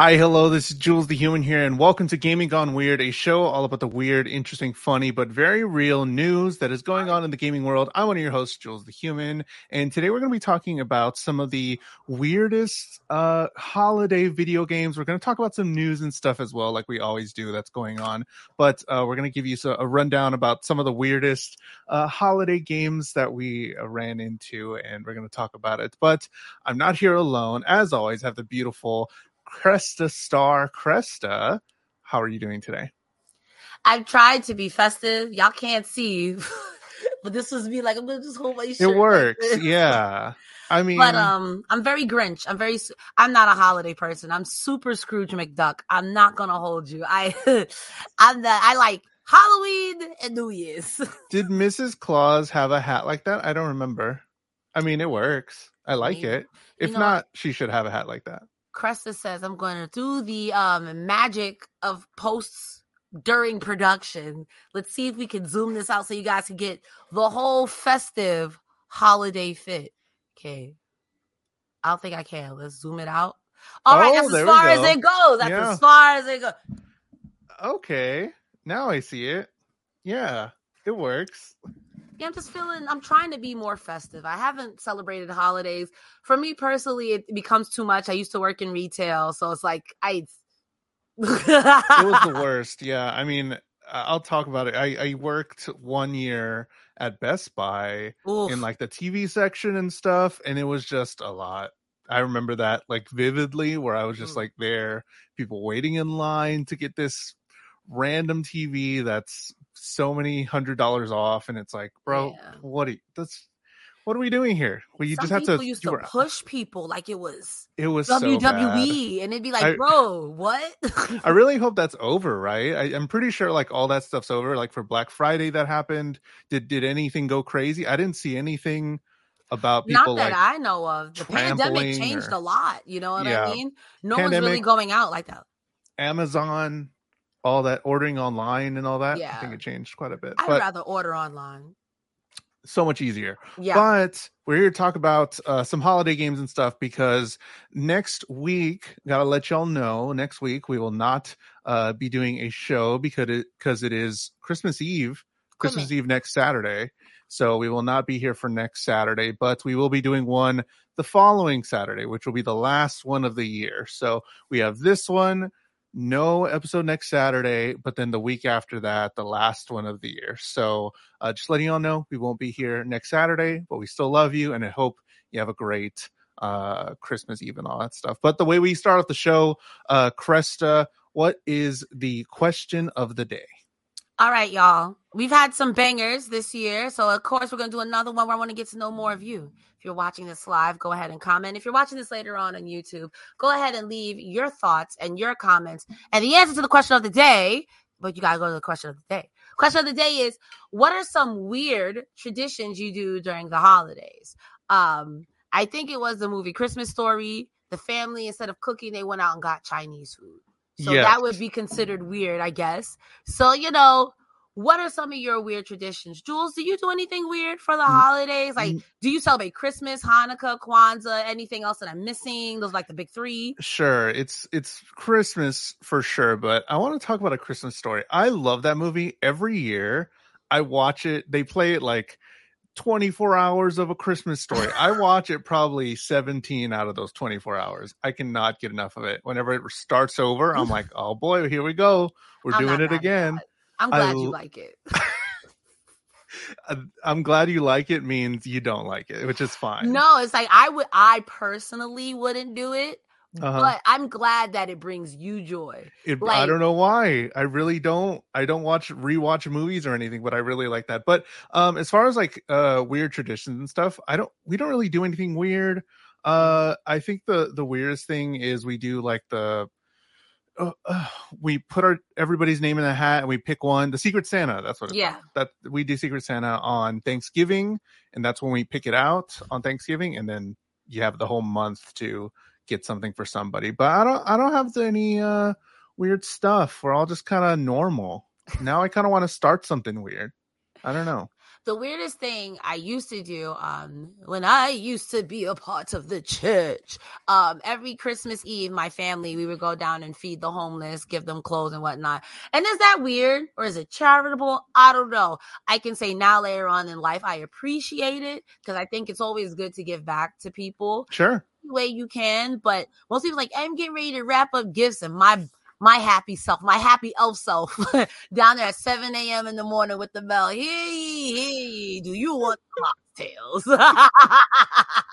Hi, hello, this is Jules the Human here, and welcome to Gaming Gone Weird, a show all about the weird, interesting, funny, but very real news that is going on in the gaming world. I'm one of your hosts, Jules the Human, and today we're going to be talking about some of the weirdest uh, holiday video games. We're going to talk about some news and stuff as well, like we always do, that's going on. But uh, we're going to give you a rundown about some of the weirdest uh, holiday games that we uh, ran into, and we're going to talk about it. But I'm not here alone. As always, I have the beautiful Cresta Starr Cresta. How are you doing today? I've tried to be festive. Y'all can't see, but this was me like I'm gonna just hold my shirt. It works, like yeah. I mean, but um, I'm very Grinch. I'm very. I'm not a holiday person. I'm super Scrooge McDuck. I'm not gonna hold you. I, I'm the. I like Halloween and New Year's. Did Mrs. Claus have a hat like that? I don't remember. I mean, it works. I like it. If you know, not, she should have a hat like that. Cresta says, I'm going to do the um, magic of posts during production. Let's see if we can zoom this out so you guys can get the whole festive holiday fit. Okay. I don't think I can. Let's zoom it out. All oh, right, that's as far as it goes. That's yeah. as far as it goes. Okay. Now I see it. Yeah, it works yeah, I'm just feeling I'm trying to be more festive. I haven't celebrated holidays. For me personally, it becomes too much. I used to work in retail, so it's like I it was the worst. Yeah. I mean, I'll talk about it. I, I worked one year at Best Buy Oof. in like the TV section and stuff, and it was just a lot. I remember that like vividly, where I was just mm. like there, people waiting in line to get this random TV that's so many hundred dollars off, and it's like, bro, yeah. what? Are you, that's what are we doing here? Well, you Some just have people to. used to push people like it was. It was WWE, so and it'd be like, I, bro, what? I really hope that's over, right? I, am pretty sure like all that stuff's over. Like for Black Friday, that happened. Did did anything go crazy? I didn't see anything about people. Not that like, I know of. The pandemic changed or, a lot. You know what yeah. I mean? No pandemic, one's really going out like that. Amazon all that ordering online and all that. Yeah. I think it changed quite a bit. I'd but rather order online. So much easier. Yeah. But we're here to talk about uh, some holiday games and stuff because next week, gotta let y'all know, next week we will not uh, be doing a show because it because it is Christmas Eve. Christmas Eve next Saturday. So we will not be here for next Saturday, but we will be doing one the following Saturday, which will be the last one of the year. So we have this one, no episode next Saturday, but then the week after that, the last one of the year. So uh, just letting y'all know, we won't be here next Saturday, but we still love you and I hope you have a great uh, Christmas Eve and all that stuff. But the way we start off the show, uh, Cresta, what is the question of the day? All right, y'all. We've had some bangers this year. So, of course, we're going to do another one where I want to get to know more of you. If you're watching this live, go ahead and comment. If you're watching this later on on YouTube, go ahead and leave your thoughts and your comments. And the answer to the question of the day, but you got to go to the question of the day. Question of the day is what are some weird traditions you do during the holidays? Um, I think it was the movie Christmas Story. The family, instead of cooking, they went out and got Chinese food. So yes. that would be considered weird, I guess. So, you know, what are some of your weird traditions? Jules, do you do anything weird for the mm, holidays? Like, mm. do you celebrate Christmas, Hanukkah, Kwanzaa, anything else that I'm missing? Those like the big three? Sure. It's it's Christmas for sure, but I want to talk about a Christmas story. I love that movie every year. I watch it. They play it like 24 hours of a Christmas story. I watch it probably 17 out of those 24 hours. I cannot get enough of it. Whenever it starts over, I'm like, oh boy, here we go. We're I'm doing it again. I'm glad I, you like it. I'm glad you like it means you don't like it, which is fine. No, it's like I would I personally wouldn't do it. Uh-huh. But I'm glad that it brings you joy. It, like, I don't know why. I really don't. I don't watch rewatch movies or anything, but I really like that. But um, as far as like uh weird traditions and stuff, I don't. We don't really do anything weird. Uh, I think the the weirdest thing is we do like the uh, uh, we put our everybody's name in a hat and we pick one. The Secret Santa. That's what. yeah. That we do Secret Santa on Thanksgiving, and that's when we pick it out on Thanksgiving, and then you have the whole month to get something for somebody. But I don't I don't have any uh weird stuff. We're all just kind of normal. Now I kind of want to start something weird. I don't know. The weirdest thing I used to do um, when I used to be a part of the church. Um, every Christmas Eve, my family we would go down and feed the homeless, give them clothes and whatnot. And is that weird or is it charitable? I don't know. I can say now later on in life, I appreciate it because I think it's always good to give back to people. Sure. Way you can, but most people like I'm getting ready to wrap up gifts, and my my happy self, my happy elf self, down there at 7 a.m. in the morning with the bell. Hey, hey, do you want cocktails?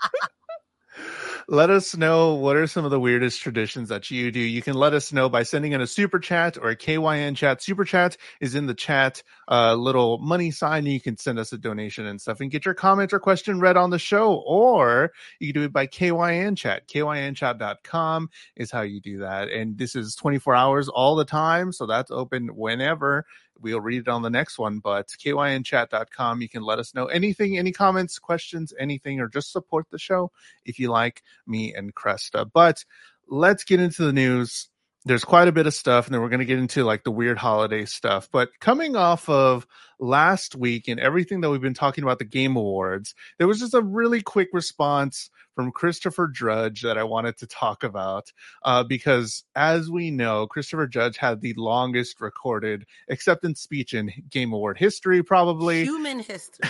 let us know what are some of the weirdest traditions that you do. You can let us know by sending in a super chat or a KYN chat. Super chat is in the chat, uh, little money sign. You can send us a donation and stuff and get your comment or question read on the show, or you can do it by KYN chat. KYNchat.com is how you do that. And this is 24 hours all the time. So that's open whenever we'll read it on the next one. But kynchat.com, you can let us know anything, any comments, questions, anything, or just support the show if you like me and Cresta. But let's get into the news. There's quite a bit of stuff, and then we're going to get into like the weird holiday stuff. But coming off of last week and everything that we've been talking about the Game Awards, there was just a really quick response from Christopher Judge that I wanted to talk about uh, because, as we know, Christopher Judge had the longest recorded acceptance speech in Game Award history, probably human history,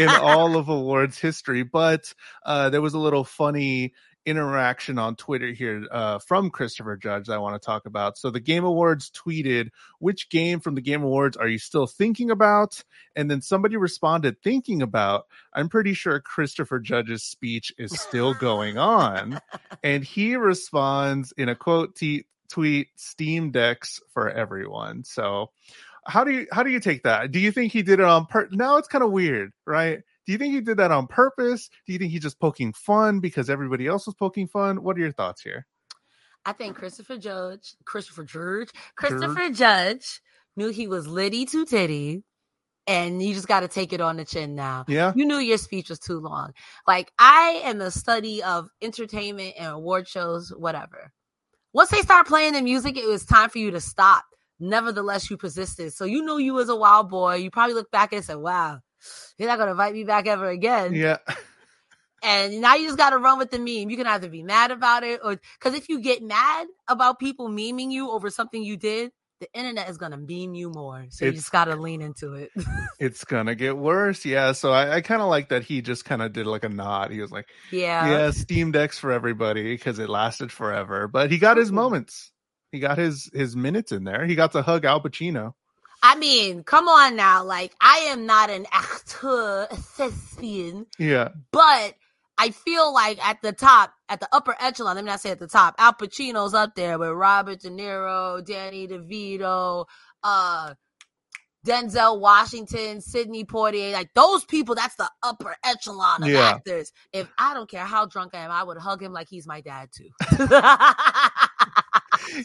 in all of awards history. But uh, there was a little funny interaction on Twitter here uh, from Christopher Judge that I want to talk about. So the Game Awards tweeted, "Which game from the Game Awards are you still thinking about?" And then somebody responded, "Thinking about." I'm pretty sure Christopher Judge's speech is still going on, and he responds in a quote t- tweet: "Steam decks for everyone." So. How do you how do you take that? Do you think he did it on per? Now it's kind of weird, right? Do you think he did that on purpose? Do you think he's just poking fun because everybody else was poking fun? What are your thoughts here? I think Christopher Judge, Christopher Judge, Christopher Judge knew he was litty to titty, and you just got to take it on the chin now. Yeah, you knew your speech was too long. Like I am the study of entertainment and award shows, whatever. Once they start playing the music, it was time for you to stop. Nevertheless, you persisted. So you knew you was a wild boy. You probably look back and said, "Wow, you're not gonna invite me back ever again. Yeah. And now you just gotta run with the meme. You can either be mad about it or because if you get mad about people memeing you over something you did, the internet is gonna meme you more. So it's, you just gotta lean into it. it's gonna get worse. Yeah. So I, I kind of like that he just kind of did like a nod. He was like, Yeah, yeah, Steam decks for everybody because it lasted forever. But he got his moments. He got his his minutes in there. He got to hug Al Pacino. I mean, come on now. Like, I am not an actor, thespian. Yeah. But I feel like at the top, at the upper echelon, let me not say at the top, Al Pacino's up there with Robert De Niro, Danny DeVito, uh, Denzel Washington, Sidney Poitier, like those people, that's the upper echelon of yeah. actors. If I don't care how drunk I am, I would hug him like he's my dad too.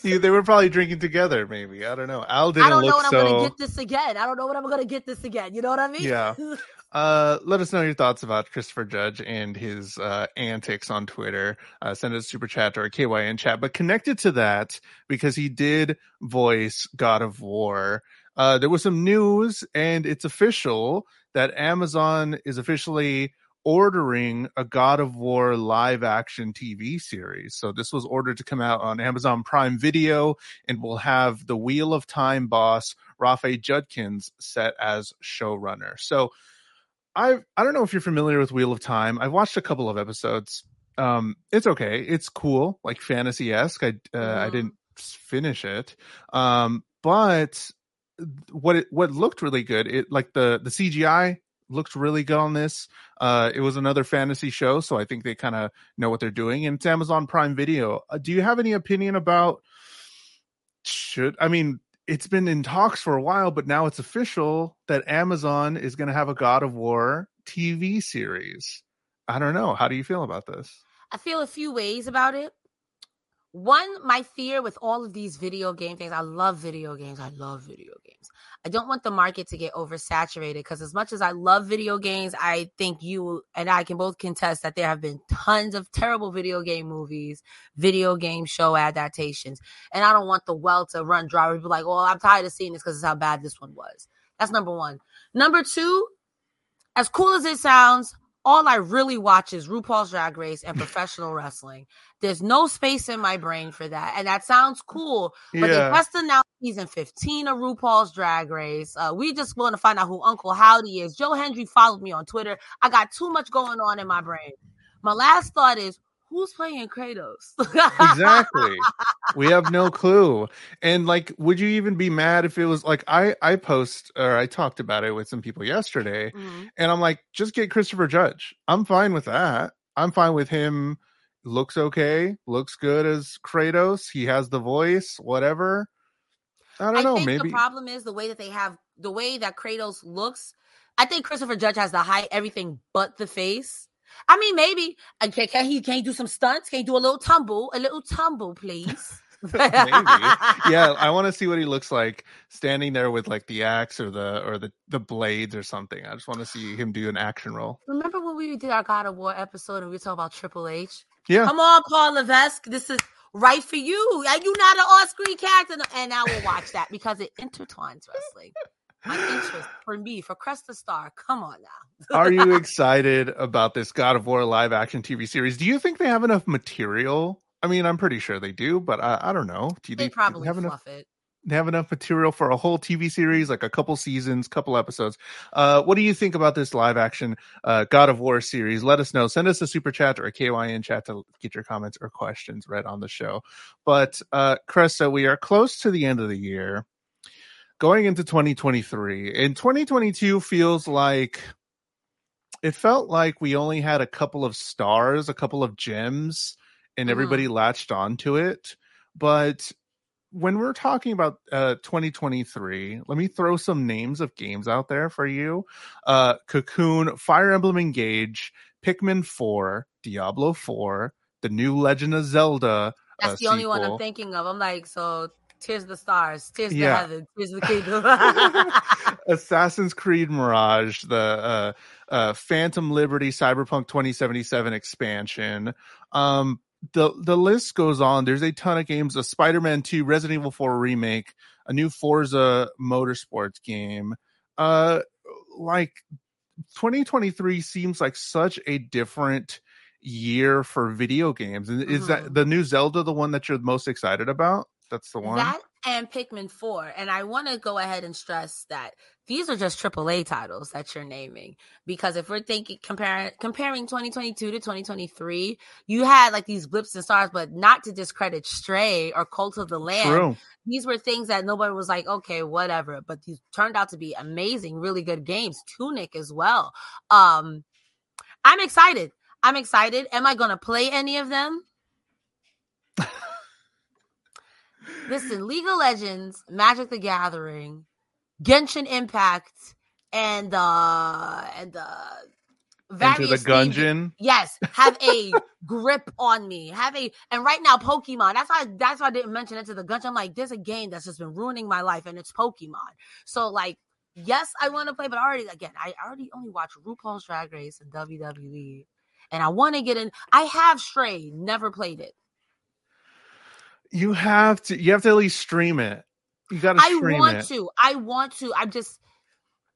you, they were probably drinking together, maybe. I don't know. Al didn't I don't know when so... I'm gonna get this again. I don't know when I'm gonna get this again. You know what I mean? Yeah. Uh, let us know your thoughts about Christopher Judge and his uh, antics on Twitter. Uh, send us a super chat or a KYN chat. But connected to that, because he did voice God of War, uh, there was some news, and it's official that Amazon is officially ordering a God of War live action TV series. So this was ordered to come out on Amazon Prime Video and will have the Wheel of Time boss Rafe Judkins set as showrunner. So I I don't know if you're familiar with Wheel of Time. I've watched a couple of episodes. Um, it's okay. It's cool, like fantasy esque. I uh. I didn't finish it, um, but what it what looked really good. It like the the CGI looked really good on this. Uh, it was another fantasy show, so I think they kind of know what they're doing. And it's Amazon Prime Video. Uh, do you have any opinion about? Should I mean it's been in talks for a while, but now it's official that Amazon is going to have a God of War TV series. I don't know. How do you feel about this? I feel a few ways about it one my fear with all of these video game things i love video games i love video games i don't want the market to get oversaturated because as much as i love video games i think you and i can both contest that there have been tons of terrible video game movies video game show adaptations. And i don't want the well to run dry people like well i'm tired of seeing this because it's how bad this one was. That's number one. Number two as cool as it sounds, all I really watch is RuPaul's Drag Race and professional wrestling. There's no space in my brain for that. And that sounds cool. But yeah. they just announced season 15 of RuPaul's Drag Race. Uh, we just want to find out who Uncle Howdy is. Joe Hendry followed me on Twitter. I got too much going on in my brain. My last thought is who's playing Kratos? exactly. We have no clue. And like, would you even be mad if it was like I I post or I talked about it with some people yesterday, mm-hmm. and I'm like, just get Christopher Judge. I'm fine with that. I'm fine with him. Looks okay. Looks good as Kratos. He has the voice. Whatever. I don't I know. maybe the problem is the way that they have the way that Kratos looks. I think Christopher Judge has the height, everything but the face. I mean, maybe. Okay, can he can he do some stunts? Can he do a little tumble? A little tumble, please. Maybe. Yeah, I want to see what he looks like standing there with like the axe or the or the the blades or something. I just want to see him do an action role. Remember when we did our God of War episode and we talked about Triple H? Yeah. Come on, Paul Levesque. This is right for you. Are you not an on-screen character? And I will watch that because it intertwines wrestling my interest for me for Cresta Starr. Come on now. Are you excited about this God of War live action TV series? Do you think they have enough material? I mean, I'm pretty sure they do, but I, I don't know. Do they, they probably have enough? It. They have enough material for a whole TV series, like a couple seasons, couple episodes. Uh, what do you think about this live action uh, God of War series? Let us know. Send us a super chat or a KYN chat to get your comments or questions read on the show. But uh, Cresta, we are close to the end of the year going into 2023 and 2022 feels like it felt like we only had a couple of stars, a couple of gems, and mm-hmm. everybody latched onto it. But when we're talking about uh, 2023, let me throw some names of games out there for you. Uh, Cocoon, Fire Emblem Engage, Pikmin 4, Diablo 4, the new Legend of Zelda. That's the only one I'm thinking of. I'm like, so Tis the stars, tis yeah. the heaven, tis the kingdom. Assassin's Creed Mirage, the uh, uh, Phantom Liberty Cyberpunk 2077 expansion. Um, the the list goes on. There's a ton of games: a Spider-Man 2, Resident Evil 4 remake, a new Forza Motorsports game. Uh, like 2023 seems like such a different year for video games. And is mm-hmm. that the new Zelda the one that you're most excited about? That's the one. That and Pikmin 4. And I want to go ahead and stress that these are just AAA titles that you're naming. Because if we're thinking comparing comparing 2022 to 2023, you had like these blips and stars, but not to discredit Stray or Cult of the Lamb. True. These were things that nobody was like, okay, whatever. But these turned out to be amazing, really good games. Tunic as well. Um, I'm excited. I'm excited. Am I gonna play any of them? Listen, League of Legends, Magic the Gathering, Genshin Impact, and uh and uh various the Gungeon. Yes, have a grip on me. Have a and right now Pokemon. That's why that's why I didn't mention it to the Gungeon. I'm like, there's a game that's just been ruining my life, and it's Pokemon. So like, yes, I want to play, but already again, I already only watch RuPaul's Drag Race and WWE, and I want to get in. I have Stray, never played it. You have to. You have to at least stream it. You got to I want it. to. I want to. I'm just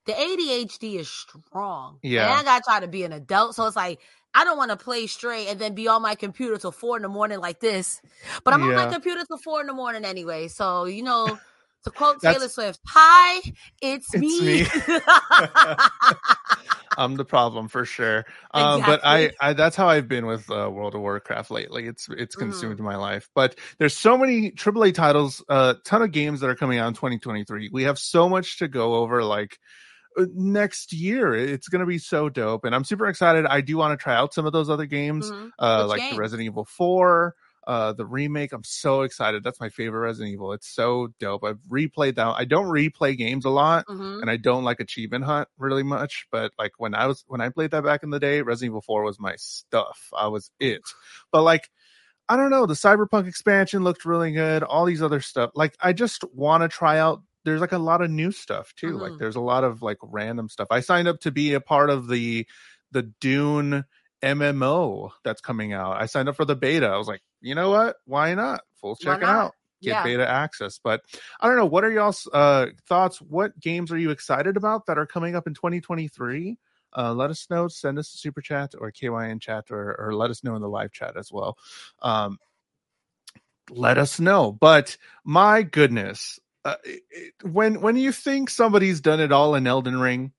the ADHD is strong. Yeah. And I gotta try to be an adult. So it's like I don't want to play Stray and then be on my computer till four in the morning like this. But I'm yeah. on my computer till four in the morning anyway. So you know, to quote Taylor Swift, "Hi, it's, it's me." me. I'm the problem for sure. Um, exactly. But I, I, that's how I've been with uh, World of Warcraft lately. It's it's consumed mm. my life. But there's so many AAA titles, a uh, ton of games that are coming out in 2023. We have so much to go over. Like uh, next year, it's going to be so dope, and I'm super excited. I do want to try out some of those other games, mm-hmm. uh, like game? the Resident Evil 4 uh the remake i'm so excited that's my favorite resident evil it's so dope i've replayed that i don't replay games a lot mm-hmm. and i don't like achievement hunt really much but like when i was when i played that back in the day resident evil 4 was my stuff i was it but like i don't know the cyberpunk expansion looked really good all these other stuff like i just want to try out there's like a lot of new stuff too mm-hmm. like there's a lot of like random stuff i signed up to be a part of the the dune MMO that's coming out. I signed up for the beta. I was like, you know what? Why not? Full check it out. Get yeah. beta access. But I don't know. What are y'all's uh, thoughts? What games are you excited about that are coming up in 2023? uh, let us know. Send us a super chat or KYN chat or, or let us know in the live chat as well. Um, let us know. But my goodness, uh, it, when when you think somebody's done it all in Elden Ring,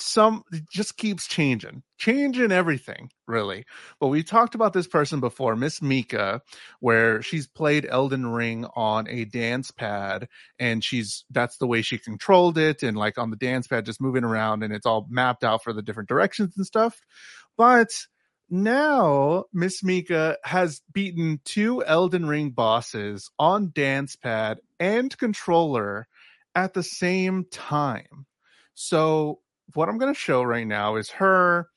some just keeps changing, changing everything really. But we talked about this person before, MissMikkaa, where she's played Elden Ring on a dance pad, and she's that's the way she controlled it, and like on the dance pad, just moving around, and it's all mapped out for the different directions and stuff. But now MissMikkaa has beaten two Elden Ring bosses on dance pad and controller at the same time. So what I'm going to show right now is her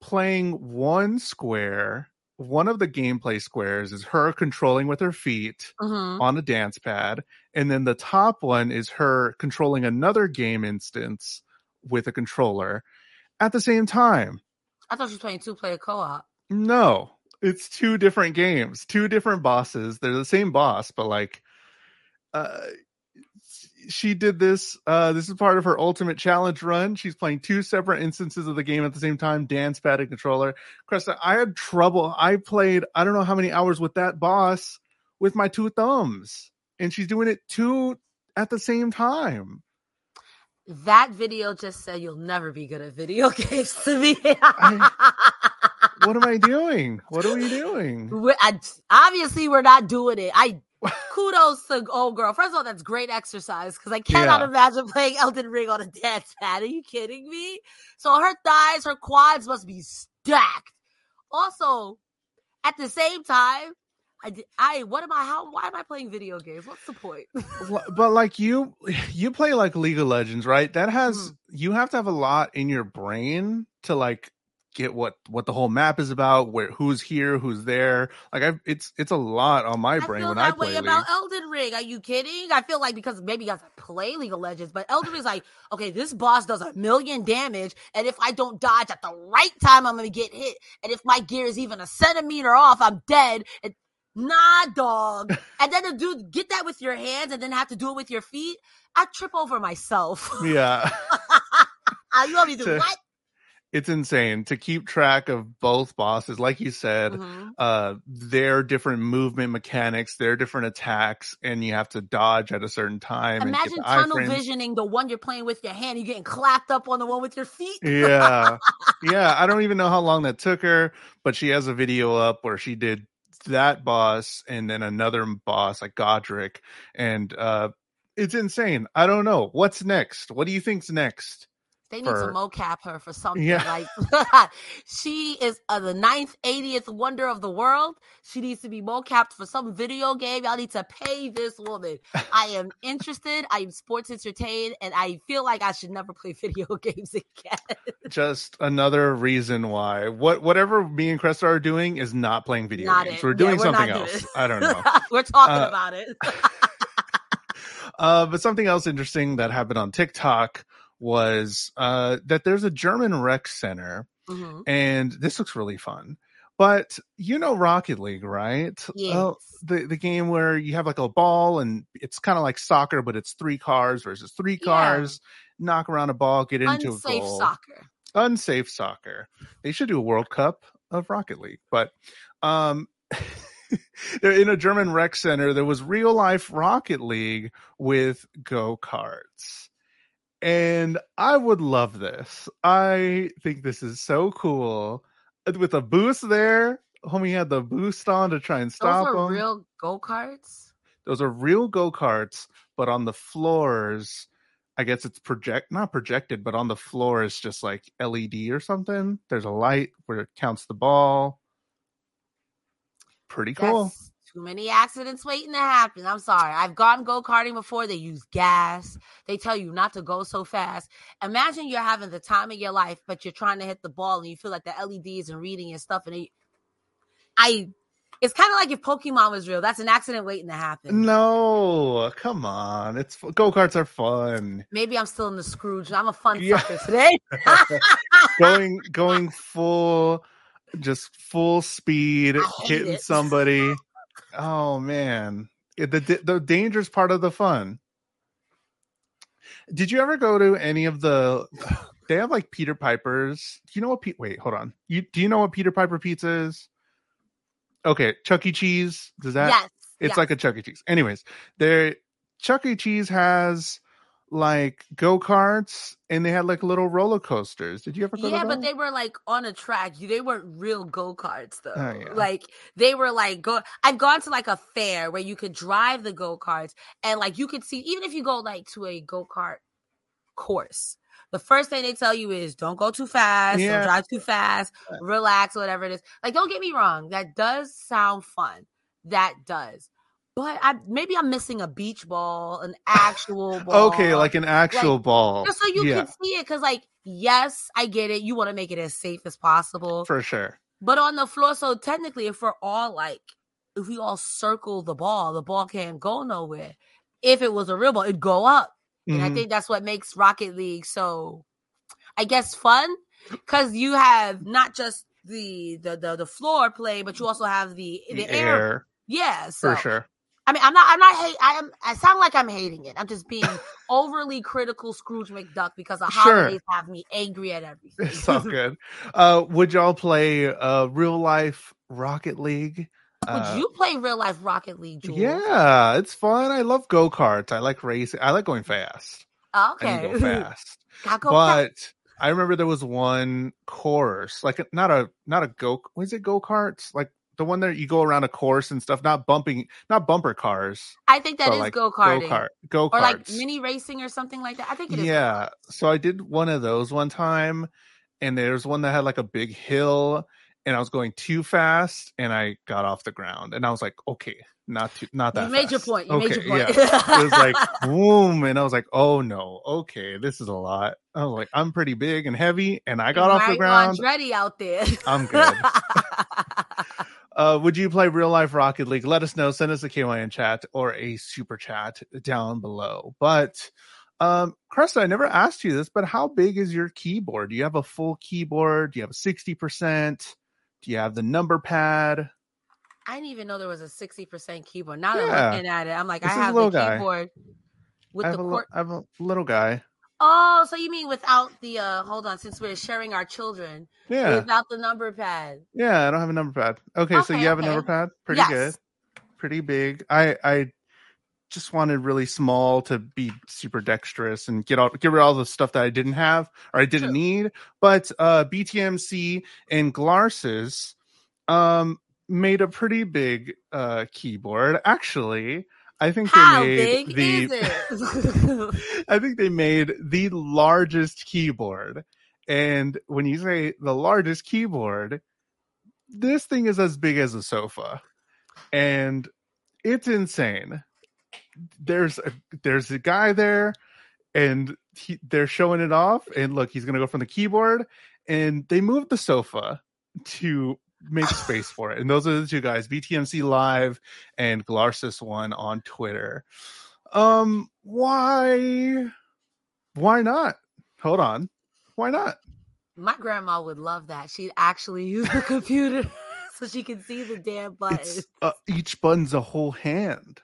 playing one square. One of the gameplay squares is her controlling with her feet mm-hmm. on a dance pad. And then the top one is her controlling another game instance with a controller at the same time. I thought she was playing two player co op. No, it's two different games, two different bosses. They're the same boss, but like, uh, she did this. Uh, this is part of her ultimate challenge run. She's playing two separate instances of the game at the same time, dance pad and controller. Cresta, I had trouble. I played I don't know how many hours with that boss with my two thumbs, and she's doing it two at the same time. That video just said you'll never be good at video games to me. I, what am I doing? What are we doing? We're, I, obviously, we're not doing it. I kudos to old girl. First of all, that's great exercise because I cannot yeah. imagine playing Elden Ring on a dance pad. Are you kidding me? So her thighs, her quads must be stacked. Also, at the same time, I, I what am I how why am I playing video games? What's the point? but like you you play like League of Legends, right? That has mm-hmm. you have to have a lot in your brain to like get what what the whole map is about, where who's here, who's there. Like I, it's it's a lot on my I brain when I play. Way about Elden Ring. Are you kidding? I feel like because maybe guys play League of Legends, but Elden Ring's like, okay, this boss does a million damage, and if I don't dodge at the right time, I'm gonna get hit. And if my gear is even a centimeter off, I'm dead. And nah, dog. and then to do get that with your hands, and then have to do it with your feet. I trip over myself. Yeah. you want me to do what? It's insane to keep track of both bosses. Like you said mm-hmm. uh their different movement mechanics their different attacks and you have to dodge at a certain time imagine tunnel visioning the one you're playing with your hand you're getting clapped up on the one with your feet. Yeah. Yeah i don't even know how long that took her but she has a video up where she did that boss and then another boss like Godrick and uh it's insane. I don't know. What's next? What do you think's next they need for, to mocap her for something. Yeah. Like she is uh, the ninth, 80th wonder of the world. She needs to be mocapped for some video game. Y'all need to pay this woman. I am interested. I am sports entertained, and I feel like I should never play video games again. Just another reason why. What whatever me and Cresta are doing is not playing video not games. It. We're doing yeah, we're something else. I don't know. we're talking uh, about it. uh, but something else interesting that happened on TikTok was uh, that there's a German rec center, mm-hmm. and this looks really fun. But you know Rocket League, right? Yes. Uh, the the game where you have like a ball and it's kind of like soccer, but it's three cars versus three cars. Yeah. Knock around a ball, get into Unsafe a goal. soccer. Unsafe soccer. They should do a World Cup of Rocket League, but um. in a German rec center, there was real life Rocket League with go karts and I would love this. I think this is so cool. With a boost there, homie had the boost on to try and stop Those are real go karts. Those are real go karts, but on the floors, I guess it's project not projected, but on the floor is just like LED or something. There's a light where it counts the ball. Pretty cool. That's too many accidents waiting to happen. I'm sorry. I've gone go karting before. They use gas. They tell you not to go so fast. Imagine you're having the time of your life, but you're trying to hit the ball and you feel like the LEDs and reading and stuff. And it, I, it's kind of like if Pokemon was real. That's an accident waiting to happen. No, come on. It's go karts are fun. Maybe I'm still in the Scrooge. I'm a fun yeah. sucker today. going going full just full speed hitting it. somebody Oh man, the the dangerous part of the fun. Did you ever go to any of the they have like Peter Piper's. Do you know what? Pe- Wait, hold on. You do you know what Peter Piper pizza is? Okay, Chuck E. Cheese. Does that? Yes. It's yes. like a Chuck E. Cheese. Anyways, there Chuck E. Cheese has like go karts and they had like little roller coasters. Did you ever go Yeah, but they were like on a track. They weren't real go karts though. Oh, yeah. Like they were like go. I've gone to like a fair where you could drive the go karts and like you could see even if you go like to a go kart course. The first thing they tell you is don't go too fast, Yeah. don't drive too fast, relax, whatever it is. Like, don't get me wrong, that does sound fun. That does. But I maybe I'm missing a beach ball, an actual ball. Okay, like an actual ball. just so you yeah, can see it. Cause like, yes, I get it. You want to make it as safe as possible. for sure. but on the floor, so technically if we're all like if we all circle the ball, the ball can't go nowhere. If it was a real ball, it'd go up. And I Mhm. think that's what makes Rocket League so I guess fun. Cause you have not just the the the, the floor play, but you also have the the, the air. air, Yeah. So for sure. I mean, I'm not. I'm not hate. I am. I sound like I'm hating it. I'm just being overly critical, Scrooge McDuck, because the Sure. holidays have me angry at everything. It's all good. Uh, would y'all play uh, real life Rocket League? Would Uh, you play real life Rocket League, Jules? Yeah, it's fun. I love go karts. I like racing. I like going fast. Okay. go fast. Go but fast. I remember there was one course, like not a not a go. Was it go karts? Like the one that you go around a course and stuff, not bumping, not bumper cars. I think that is like go karting, kart, go or like mini racing or something like that. I think it is. Yeah. So I did one of those one time, and there's one that had like a big hill, and I was going too fast, and I got off the ground, and I was like, okay, not too, not that. You made your point. You okay, made your point. Yeah. It was like boom, and I was like, oh no, okay, this is a lot. I was like, I'm pretty big and heavy, and I got off the ground. Ready out there. I'm good. Uh, would you play real life Rocket League? Let us know. Send us a KYN chat or a super chat down below. But um, Cresta, I never asked you this, but how big is your keyboard? Do you have a full keyboard? Do you have a 60%? Do you have the number pad? I didn't even know there was a sixty percent keyboard. Now that I'm looking at it, I'm like, This I have the little guy. keyboard with the li- I have a little guy. Oh, so you mean without the uh hold on, since we're sharing our children, Yeah. without the number pad. Yeah, I don't have a number pad. Okay, so Okay, you have a number pad? Pretty Yes. good. Pretty big. I I just wanted really small to be super dexterous and get all get rid of all the stuff that I didn't have or I didn't True. need. But uh BTMC and Glarses um made a pretty big uh keyboard. Actually, I think How they made big the is it? I think they made the largest keyboard. And when you say the largest keyboard, this thing is as big as a sofa. And it's insane. There's a there's a guy there and he, they're showing it off and look, he's going to go from the keyboard and they moved the sofa to make space for it. And those are the two guys, BTMC Live and Glarses one on Twitter. Um, why? Why not? Hold on. Why not? My grandma would love that. She'd actually use the computer so she can see the damn button. Uh, each button's a whole hand,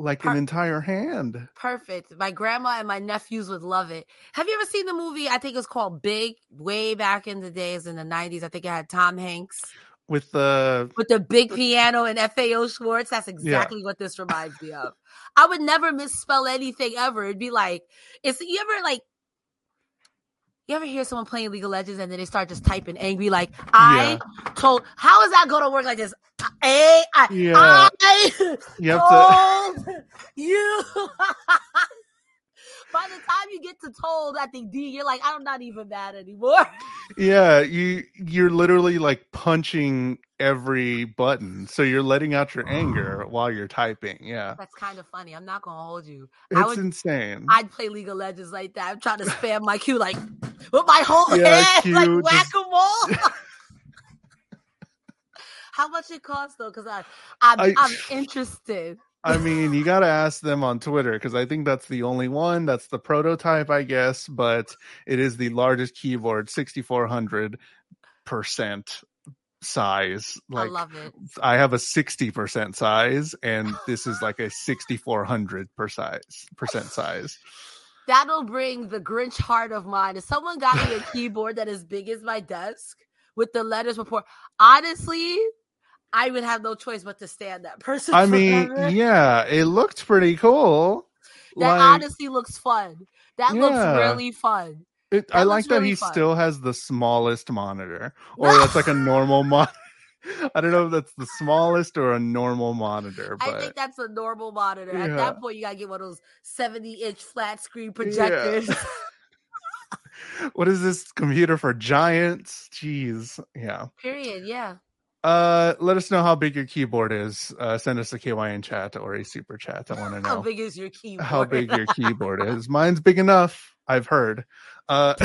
like Per- an entire hand. Perfect. My grandma and my nephews would love it. Have you ever seen the movie? I think it's called Big, way back in the days in the 90s. I think it had Tom Hanks With the with the big piano and FAO Schwarz. That's exactly what this reminds me of. I would never misspell anything ever. It'd be like, it's you ever like, you ever hear someone playing League of Legends and then they start just typing angry, like, I told, how is that going to work like this? A, I, yeah, I you have to. told you. By the time you get to told at the D, you're like, I'm not even mad anymore. Yeah, you you're literally like punching every button, so you're letting out your anger while you're typing. Yeah, That's kind of funny. I'm not gonna hold you. I it's would- insane. I'd play League of Legends like that. I'm trying to spam my Q like with my whole Yeah, hand, Q, like just- whack a mole. How much it costs though? Because I, I'm, I- I'm interested. I mean, you got to ask them on Twitter because I think that's the only one. That's the prototype, I guess, but it is the largest keyboard, 6400 percent size. I Like love it. I have a 60% size, and this is like a 6400 per size percent size. that'll bring the Grinch heart of mine. If someone got me a keyboard that is big as my desk with the letters before, honestly, I would have no choice but to stand that person. I mean, yeah, it looked pretty cool. That like, honestly looks fun. That yeah. looks really fun. It, I like that he fun. still has the smallest monitor, or that's like a normal monitor. I don't know if that's the smallest or a normal monitor. But... I think that's a normal monitor. Yeah. At that point, you gotta get one of those seventy-inch flat screen projectors. Yeah. what is this computer for giants? Jeez, yeah. Period. Yeah. Uh, let us know how big your keyboard is. Uh, send us a KYN chat or a super chat. I want to know how big is your keyboard. How big your keyboard is. Mine's big enough. I've heard. Uh,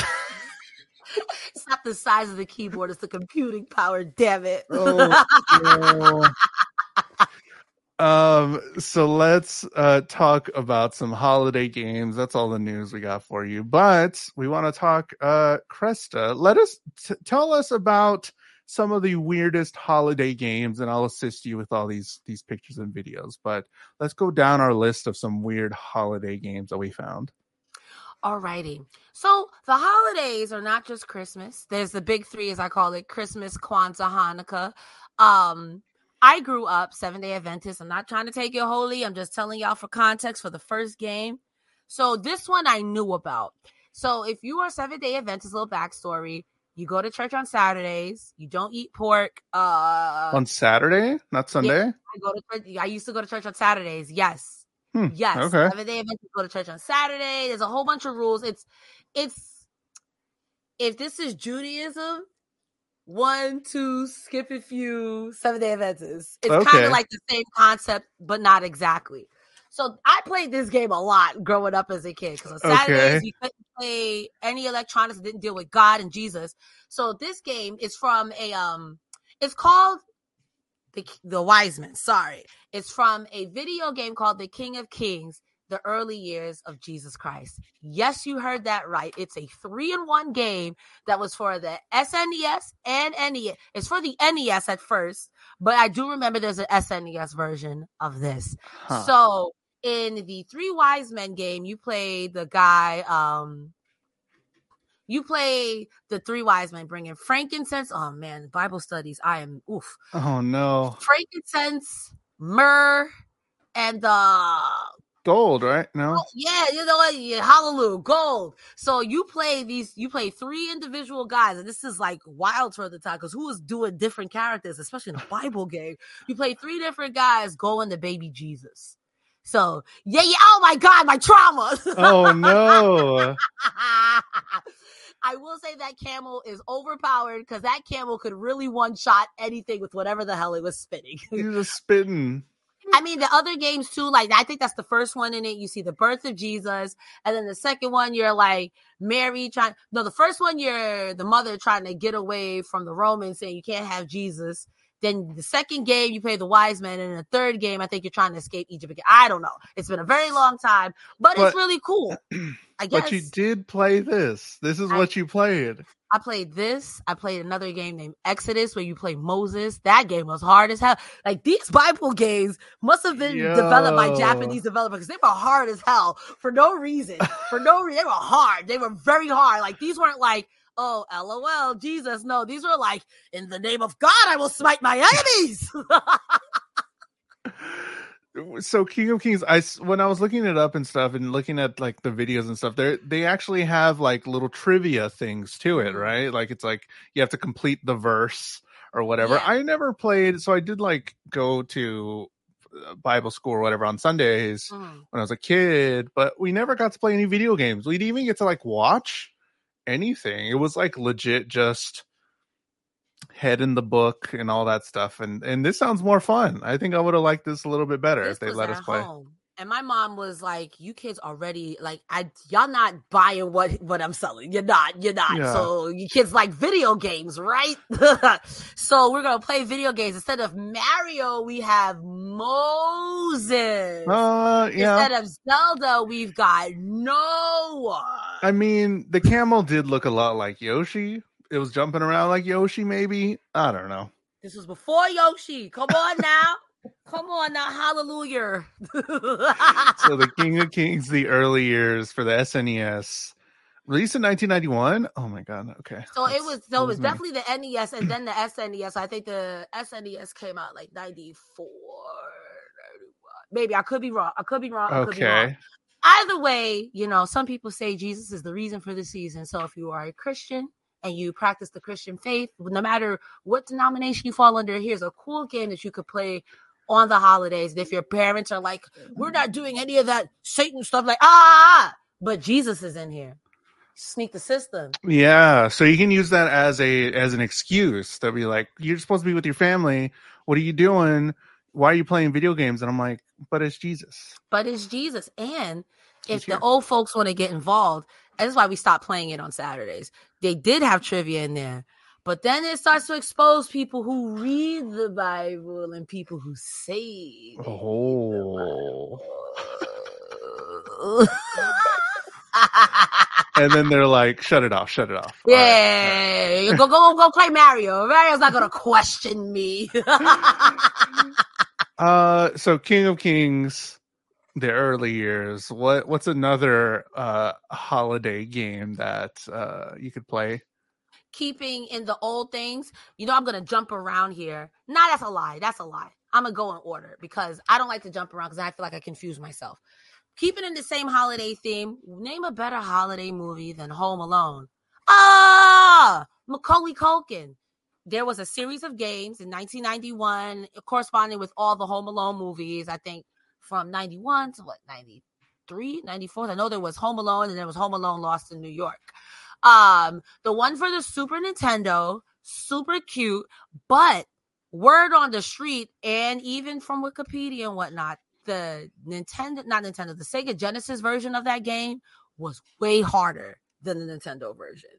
it's not the size of the keyboard; it's the computing power. Damn it. Oh, no. um. So let's uh talk about some holiday games. That's all the news we got for you. But we want to talk. Uh, Cresta, let us t- tell us about some of the weirdest holiday games and I'll assist you with all these these pictures and videos. But let's go down our list of some weird holiday games that we found. Alrighty. So the holidays are not just Christmas. There's the big three, as I call it, Christmas, Kwanzaa, Hanukkah. Um, I grew up seven day Adventist. I'm not trying to take it holy. I'm just telling y'all for context for the first game. So this one I knew about. So if you are seven day Adventist, little backstory, you go to church on Saturdays. You don't eat pork. Uh, on Saturday, not Sunday. Yeah, I go to church. I used to go to church on Saturdays. Yes, hmm, yes. Okay. Seven day events. Go to church on Saturday. There's a whole bunch of rules. It's, it's. If this is Judaism, one, two, skip a few, seven day events. It's okay. kind of like the same concept, but not exactly. So I played this game a lot growing up as a kid because on Saturdays okay. you couldn't play any electronics that didn't deal with God and Jesus. So this game is from a um, it's called the the Wise Men. Sorry, it's from a video game called The King of Kings. The early years of Jesus Christ. Yes, you heard that right. It's a three in one game that was for the SNES and NES. It's for the NES at first, but I do remember there's an SNES version of this. Huh. So in the Three Wise Men game, you play the guy. Um, you play the Three Wise Men, bringing frankincense. Oh man, Bible studies. I am oof. Oh no, frankincense, myrrh, and the gold, right? No. Oh, yeah, you know what? Yeah, hallelujah, gold. So you play these, you play three individual guys, and this is like wild for the time because who is doing different characters, especially in a Bible game? You play three different guys going to baby Jesus. So yeah, yeah. Oh my god, my trauma. Oh no. I will say that camel is overpowered because that camel could really one shot anything with whatever the hell it was spinning. He's just spitting. I mean, the other games too, like I think that's the first one in it. You see the birth of Jesus, and then the second one, you're like Mary trying. No, the first one, you're the mother trying to get away from the Romans, saying you can't have Jesus. Then the second game, you play the wise men. And in the third game, I think you're trying to escape Egypt again. I don't know. It's been a very long time, but, but it's really cool. I guess. But you did play this. This is I, what you played. I played this. I played another game named Exodus where you play Moses. That game was hard as hell. Like these Bible games must have been Yo. developed by Japanese developers because they were hard as hell for no reason. For no reason. They were hard. They were very hard. Like these weren't like, oh, lol, Jesus. No, these were like, in the name of God, I will smite my enemies. so King of Kings, I when I was looking it up and stuff and looking at like the videos and stuff, they they actually have like little trivia things to it, mm-hmm. right? Like it's like you have to complete the verse or whatever. Yeah. I never played, so I did like go to uh, Bible school or whatever on Sundays mm. when I was a kid, but we never got to play any video games. We'd even get to like watch anything. It was like legit just head in the book and all that stuff. And and this sounds more fun. I think I would have liked this a little bit better this if they let us play. Home. And my mom was like, "You kids already like I y'all not buying what what I'm selling. You're not. You're not. Yeah. So you kids like video games, right? so we're gonna play video games instead of Mario. We have Moses. Uh, yeah. Instead of Zelda, we've got Noah. I mean, the camel did look a lot like Yoshi. It was jumping around like Yoshi, maybe. I don't know. This was before Yoshi. Come on now. Come on now, hallelujah. so the King of Kings, the early years for the SNES, released in 1991. Oh my god, okay. So That's, it was so it was, was definitely the NES and then the SNES. I think the SNES came out like 94. Maybe I could be wrong. I could be wrong. I okay. Be wrong. Either way, you know, some people say Jesus is the reason for the season. So if you are a Christian, and you practice the Christian faith, no matter what denomination you fall under, here's a cool game that you could play on the holidays. If your parents are like, we're mm-hmm. not doing any of that Satan stuff, like, ah, ah, ah, ah, but Jesus is in here. Sneak the system. Yeah. So you can use that as a as an excuse to be like, you're supposed to be with your family. What are you doing? Why are you playing video games? And I'm like, but it's Jesus. But it's Jesus. And if the old folks want to get involved, that's why we stopped playing it on Saturdays. They did have trivia in there, but then it starts to expose people who read the Bible and people who say. Oh. and then they're like, "Shut it off! Shut it off!" Yeah, right. go go go play Mario. Mario's not gonna question me. uh, so King of Kings, the early years. What what's another uh holiday game that uh you could play? Keeping in the old things, you know, I'm gonna jump around here. Nah, that's a lie. That's a lie. I'm gonna go in order because I don't like to jump around because I feel like I confuse myself. Keeping in the same holiday theme, name a better holiday movie than Home Alone. Ah, Macaulay Culkin. There was a series of games in 1991 corresponding with all the Home Alone movies. I think from 91 to what 93, 94. I know there was Home Alone and there was Home Alone Lost in New York. Um, the one for the Super Nintendo, super cute, but word on the street and even from Wikipedia and whatnot, the Nintendo, not Nintendo, the Sega Genesis version of that game was way harder than the Nintendo version.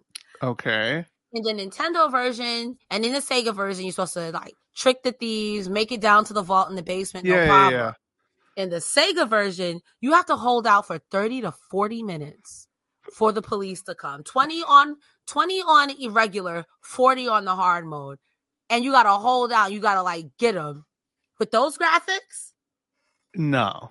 Okay. In the Nintendo version and in the Sega version, you're supposed to like trick the thieves, make it down to the vault in the basement, no problem. Yeah, yeah. In the Sega version, you have to hold out for 30 to 40 minutes for the police to come. 20 on 20 on irregular, 40 on the hard mode. And you got to hold out. You got to like get them. With those graphics? No.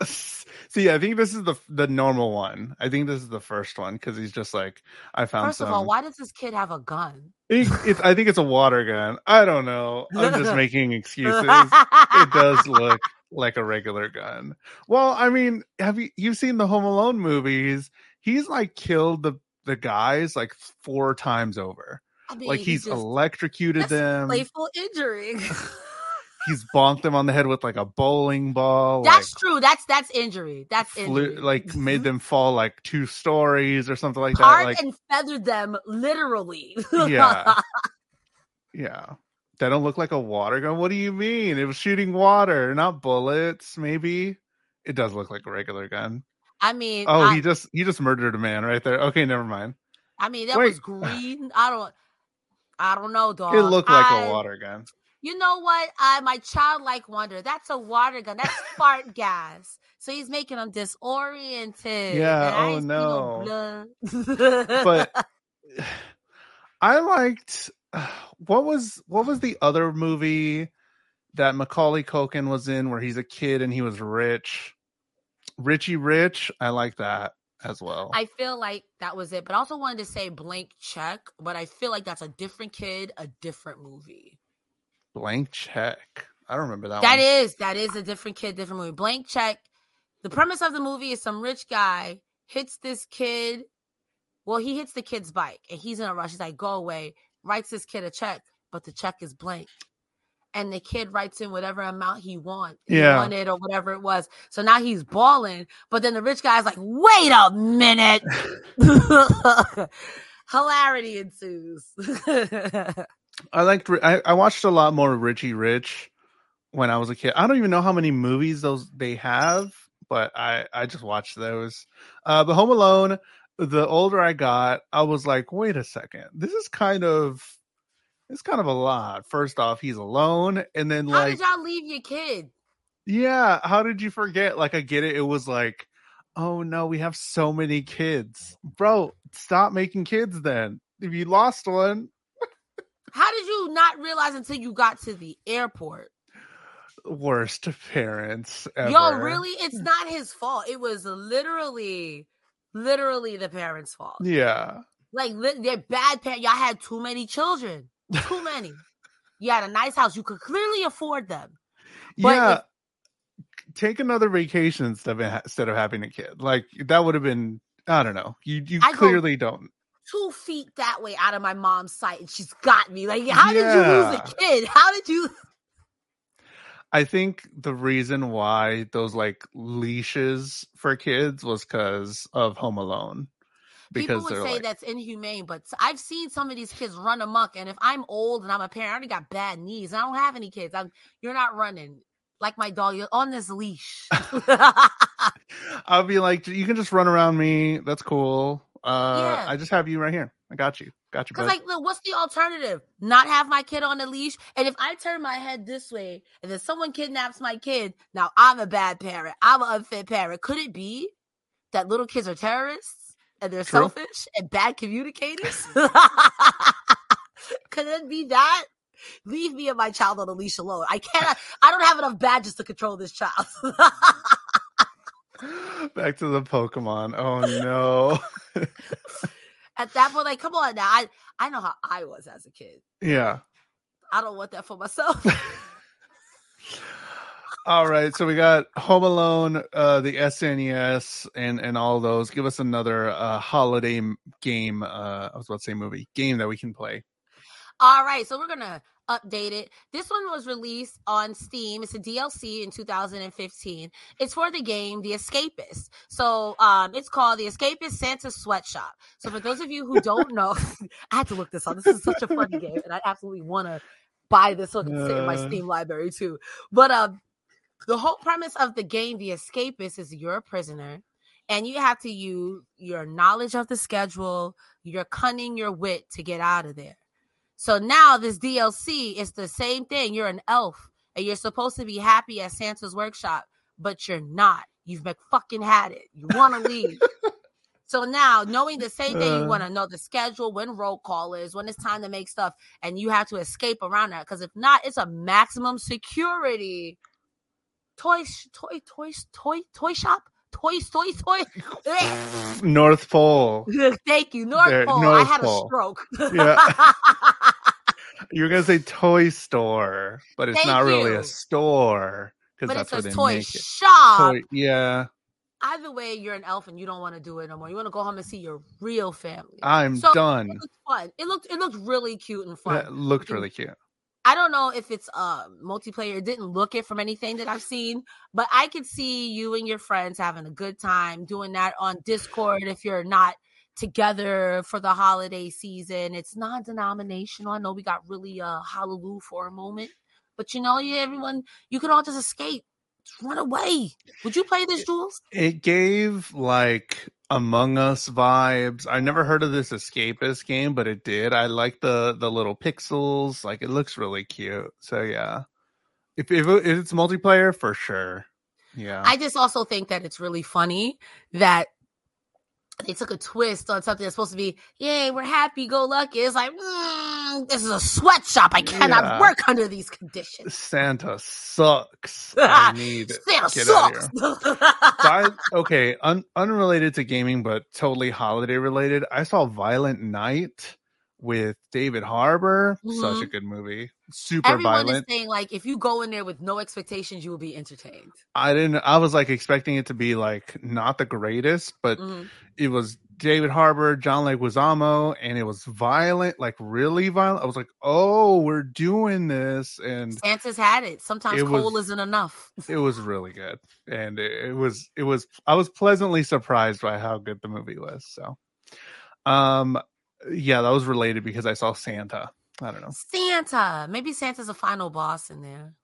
See, I think this is the the normal one. I think this is the first one because he's just like, I found. First some... of all, why does this kid have a gun? It, it's, I think it's a water gun. I don't know. I'm just making excuses. it does look like a regular gun. Well, I mean, have you you've seen the Home Alone movies? He's like killed the the guys like four times over. I mean, like he's, electrocuted them. Playful injury. he's bonked them on the head with like a bowling ball. That's like, true. That's that's injury. That's injury. like made mm-hmm. them fall like two stories or something like that. Like and feathered them literally. yeah. Yeah. That don't look like a water gun. What do you mean? It was shooting water, not bullets, maybe. It does look like a regular gun. I mean, oh, I, he just he just murdered a man right there. Okay, never mind. I mean, that Wait. was green. I don't, I don't know, dog. It looked like I, a water gun. You know what? I my childlike wonder. That's a water gun. That's fart gas. So he's making them disoriented. Yeah. Oh no. but I liked. What was what was the other movie that Macaulay Culkin was in where he's a kid and he was rich? Richie Rich, I like that as well. I feel like that was it, but I also wanted to say Blank Check, but I feel like that's a different kid, a different movie. Blank Check. I don't remember that. That one. is that is a different kid, different movie. Blank Check. The premise of the movie is some rich guy hits this kid. Well, he hits the kid's bike, and he's in a rush. He's like, "Go away." Writes this kid a check, but the check is blank and the kid writes in whatever amount he want, yeah. wanted or whatever it was. So now he's balling, but then the rich guy's like, "Wait a minute!" Hilarity ensues. I liked. I, I watched a lot more Richie Rich when I was a kid. I don't even know how many movies those they have, but I I just watched those. Uh, but Home Alone. The older I got, I was like, wait a second, this is kind of it's kind of a lot. First off, he's alone, and then how like, did y'all leave your kid? Yeah, how did you forget? Like, I get it. It was like, oh no, we have so many kids, bro. Stop making kids. Then, if you lost one, how did you not realize until you got to the airport? worst parents ever. Yo, really? It's not his fault. It was literally, literally the parents' fault. Yeah. Like they're bad parents. Y'all had too many children. Too many. you had a nice house. You could clearly afford them. But yeah. If, Take another vacation instead of instead of having a kid. Like that would have been. I don't know. You you I clearly don't two feet that way out of my mom's sight and she's got me. Like, how yeah. did you lose a kid? How did you I think the reason why those like leashes for kids was because of Home Alone. Because People would say like... that's inhumane, but I've seen some of these kids run amok. And if I'm old and I'm a parent, I already got bad knees. I don't have any kids. I'm, you're not running like my dog. You're on this leash. I'll be like, you can just run around me. That's cool. Uh, yeah. I just have you right here. I got you. Got you. Because like, look, what's the alternative? Not have my kid on a leash. And if I turn my head this way, and then someone kidnaps my kid, now I'm a bad parent. I'm an unfit parent. Could it be that little kids are terrorists and they're True. selfish and bad communicators? Could it be that? Leave me and my child on a leash alone. I cannot. I don't have enough badges to control this child. Back to the Pokemon. Oh no. At that point, like, come on now. I I know how I was as a kid. Yeah. I don't want that for myself. All right, so we got Home Alone, uh, the SNES, and and all those. Give us another uh, holiday game. Uh, I was about to say movie game that we can play. All right, so we're gonna update it. This one was released on Steam. It's a DLC in 2015. It's for the game The Escapist. So um, it's called The Escapist Santa Sweatshop. So for those of you who don't know, I had to look this up. This is such a funny game, and I absolutely want to buy this so I can sit in my Steam library too. But um, the whole premise of the game The Escapist is you're a prisoner and you have to use your knowledge of the schedule, your cunning, your wit to get out of there. So now this DLC is the same thing. You're an elf and you're supposed to be happy at Santa's workshop, but you're not. You've been fucking had it. You want to leave. so now, knowing the same thing, you uh. want to know the schedule, when roll call is, when it's time to make stuff, and you have to escape around that. Because if not, it's a maximum security toy, toy, toy, toy, toy shop. Toys, toys, toy. North Pole. Thank you, North there, Pole. North I had Pole. a stroke. yeah. You're gonna say toy store, but it's Thank not you. really a store because that's it's a toy shop. Toy, yeah. Either way, you're an elf and you don't want to do it no more. You want to go home and see your real family. I'm so done. It looked fun. It looked it looked really cute and fun. It looked really cute. I don't know if it's uh multiplayer. It didn't look it from anything that I've seen, but I could see you and your friends having a good time doing that on Discord if you're not together for the holiday season. It's non-denominational. I know we got really uh hallelujah for a moment, but you know, yeah, everyone you can all just escape. Just run away. Would you play this, Jules? It gave like among Us vibes. I never heard of this escapist game, but it did. I like the the little pixels. Like it looks really cute. So yeah, if if, it's multiplayer, for sure. Yeah. I just also think that it's really funny that they took a twist on something that's supposed to be, yay, we're happy, go lucky. It's like, mm, this is a sweatshop. I cannot yeah. work under these conditions. Santa sucks. I need Santa sucks. Okay, un- unrelated to gaming, but totally holiday related. I saw Violent Night with David Harbour. Mm-hmm. Such a good movie. Super Everyone violent. is saying like if you go in there with no expectations, you will be entertained. I didn't. I was like expecting it to be like not the greatest, but mm-hmm. it was David Harbour, John Leguizamo, and it was violent, like really violent. I was like, oh, we're doing this, and Santa's had it. Sometimes it coal was, isn't enough. it was really good, and it, it was. It was. I was pleasantly surprised by how good the movie was. So, um, yeah, that was related because I saw Santa. I don't know. Santa. Maybe Santa's a final boss in there.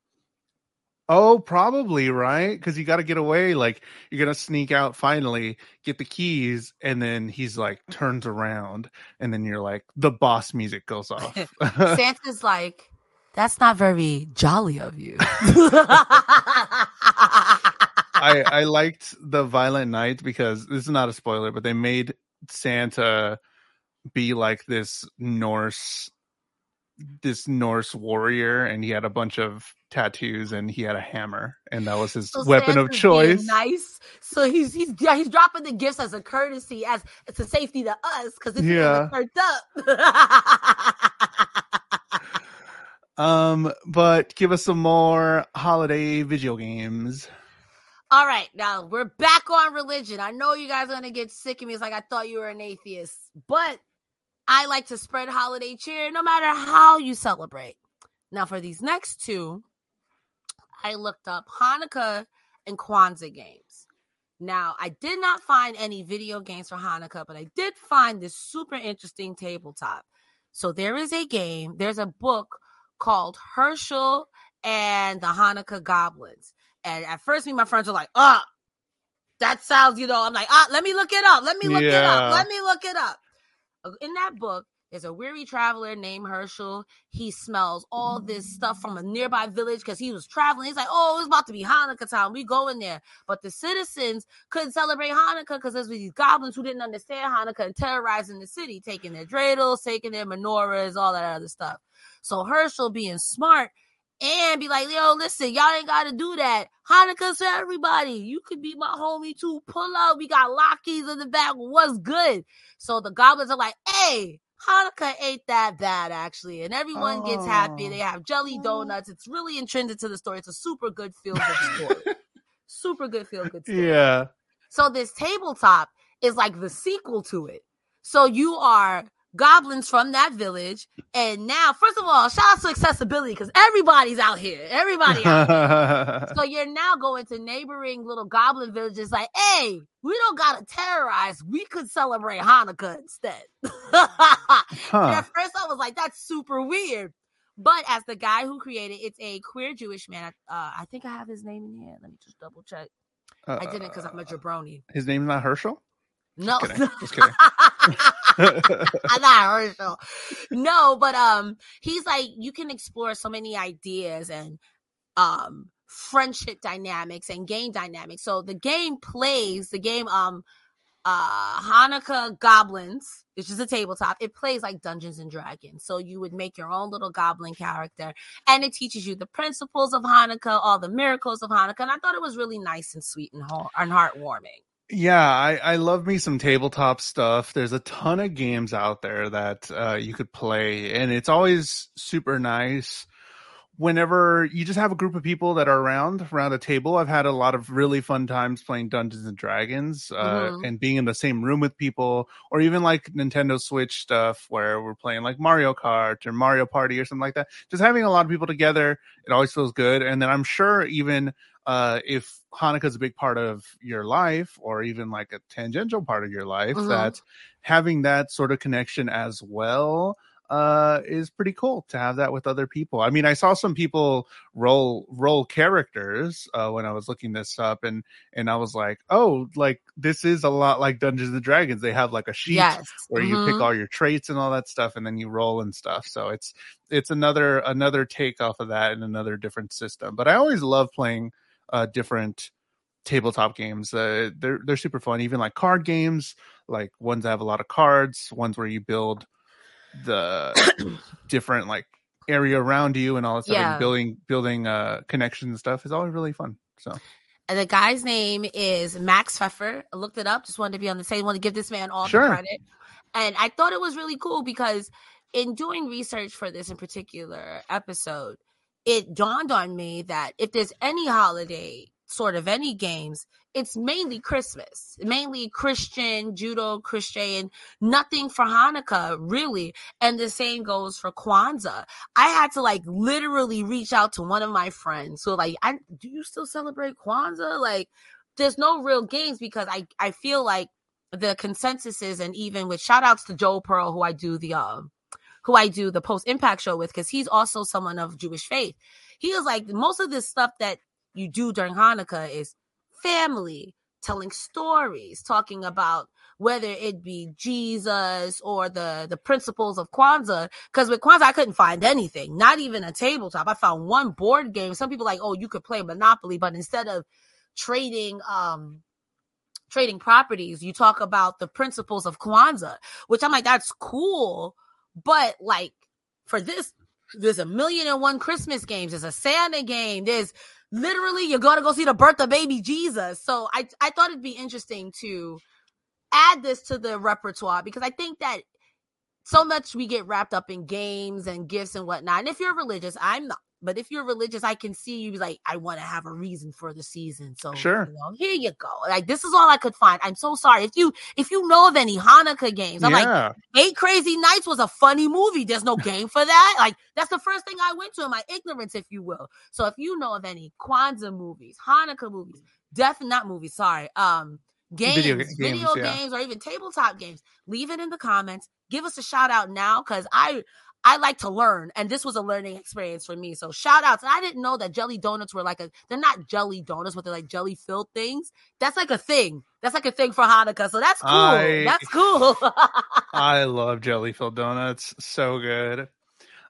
Oh, probably, right? Because you got to get away. Like, you're going to sneak out finally, get the keys, and then he's like turns around, and then you're like, the boss music goes off. Santa's like, that's not very jolly of you. I, I liked the Violent Night because this is not a spoiler, but they made Santa be like this Norse this Norse warrior and he had a bunch of tattoos and he had a hammer and that was his so weapon Santa's of choice. Nice. So he's he's yeah, he's dropping the gifts as a courtesy, as it's a safety to us because it's yeah. hurt up. um, but give us some more holiday video games. All right, now we're back on religion. I know you guys are gonna get sick of me. It's like I thought you were an atheist, but I like to spread holiday cheer no matter how you celebrate. Now, for these next two, I looked up Hanukkah and Kwanzaa games. Now, I did not find any video games for Hanukkah, but I did find this super interesting tabletop. So there is a game, there's a book called Herschel and the Hanukkah Goblins. And at first, me and my friends were like, ah, oh, that sounds, you know, I'm like, ah, let me look it up. Let me look yeah. it up. Let me look it up. In that book, there's a weary traveler named Herschel. He smells all this stuff from a nearby village because he was traveling. He's like, oh, it's about to be Hanukkah time. We go in there. But the citizens couldn't celebrate Hanukkah because there's these goblins who didn't understand Hanukkah and terrorizing the city, taking their dreidels, taking their menorahs, all that other stuff. So Herschel, being smart, and be like, yo, listen, y'all ain't got to do that. Hanukkah's for everybody. You could be my homie too. Pull up. We got latkes in the back. What's good? So the goblins are like, hey, Hanukkah ain't that bad actually, and everyone oh. gets happy. Oh. They oh. have jelly oh. donuts. It's really intrinsic to the story. It's a super good feel good story. super good feel good story. Yeah. So this tabletop is like the sequel to it. So you are goblins from that village. And now, first of all, shout out to accessibility because everybody's out here. Everybody out here. so you're now going to neighboring little goblin villages like, hey, we don't gotta terrorize. We could celebrate Hanukkah instead. huh. At first I was like, that's super weird. But as the guy who created it's a queer Jewish man. Uh, I think I have his name in here. Let me just double check. Uh, I didn't because I'm a jabroni. His name's not Herschel? No. Just kidding. Just kidding. Not Herschel. No, but um, he's like you can explore so many ideas and um friendship dynamics and game dynamics. So the game plays the game um uh Hanukkah Goblins, which is a tabletop. It plays like Dungeons and Dragons. So you would make your own little goblin character and it teaches you the principles of Hanukkah, all the miracles of Hanukkah. And I thought it was really nice and sweet and, heart- and heartwarming. Yeah, I, I love me some tabletop stuff. There's a ton of games out there that uh, you could play, and it's always super nice whenever you just have a group of people that are around around a table i've had a lot of really fun times playing dungeons and dragons uh, mm-hmm. and being in the same room with people or even like nintendo switch stuff where we're playing like mario kart or mario party or something like that just having a lot of people together it always feels good and then i'm sure even uh, if Hanukkah is a big part of your life, or even like a tangential part of your life, mm-hmm. that having that sort of connection as well uh is pretty cool to have that with other people. I mean, I saw some people roll roll characters uh when I was looking this up and and I was like, "Oh, like this is a lot like Dungeons and Dragons. They have like a sheet yes. where mm-hmm. you pick mm-hmm. all your traits and all that stuff and then you roll and stuff." So it's it's another another take off of that and another different system. But I always love playing uh different tabletop games. Uh, they're they're super fun. Even like card games, like ones that have a lot of cards, ones where you build the different like area around you and all that stuff yeah. and building building uh connections and stuff is always really fun so and the guy's name is max pfeffer i looked it up just wanted to be on the same want to give this man all sure. the credit and i thought it was really cool because in doing research for this in particular episode it dawned on me that if there's any holiday sort of any games, it's mainly Christmas, mainly Christian, Judeo Christian, nothing for Hanukkah, really. And the same goes for Kwanzaa. I had to like literally reach out to one of my friends who like, I, do you still celebrate Kwanzaa? Like, there's no real games because I, I feel like the consensus is, and even with shout outs to Joe Pearl, who I do the, um, who I do the post impact show with, because he's also someone of Jewish faith. He was like, most of this stuff that you do during Hanukkah is family, telling stories, talking about whether it be Jesus or the the principles of Kwanzaa. Because with Kwanzaa, I couldn't find anything, not even a tabletop. I found one board game. Some people like, oh, you could play Monopoly, but instead of trading um trading properties, you talk about the principles of Kwanzaa, which I'm like, that's cool, but like for this there's a million and one Christmas games. There's a Santa game. There's literally you're going to go see the birth of baby Jesus. So I I thought it'd be interesting to add this to the repertoire because I think that so much we get wrapped up in games and gifts and whatnot. And if you're religious, I'm not. But if you're religious, I can see you like, I want to have a reason for the season. So sure, you know, here you go. Like this is all I could find. I'm so sorry if you if you know of any Hanukkah games. I'm yeah. like, Eight Crazy Nights was a funny movie. There's no game for that. Like that's the first thing I went to in my ignorance, if you will. So if you know of any Kwanzaa movies, Hanukkah movies, death not movies, sorry, um, games, video, games, video yeah. games, or even tabletop games, leave it in the comments. Give us a shout out now because I I like to learn, and this was a learning experience for me. So shout outs. I didn't know that jelly donuts were like a they're not jelly donuts, but they're like jelly filled things. That's like a thing. That's like a thing for Hanukkah. So that's cool. I, that's cool. I love jelly filled donuts. So good.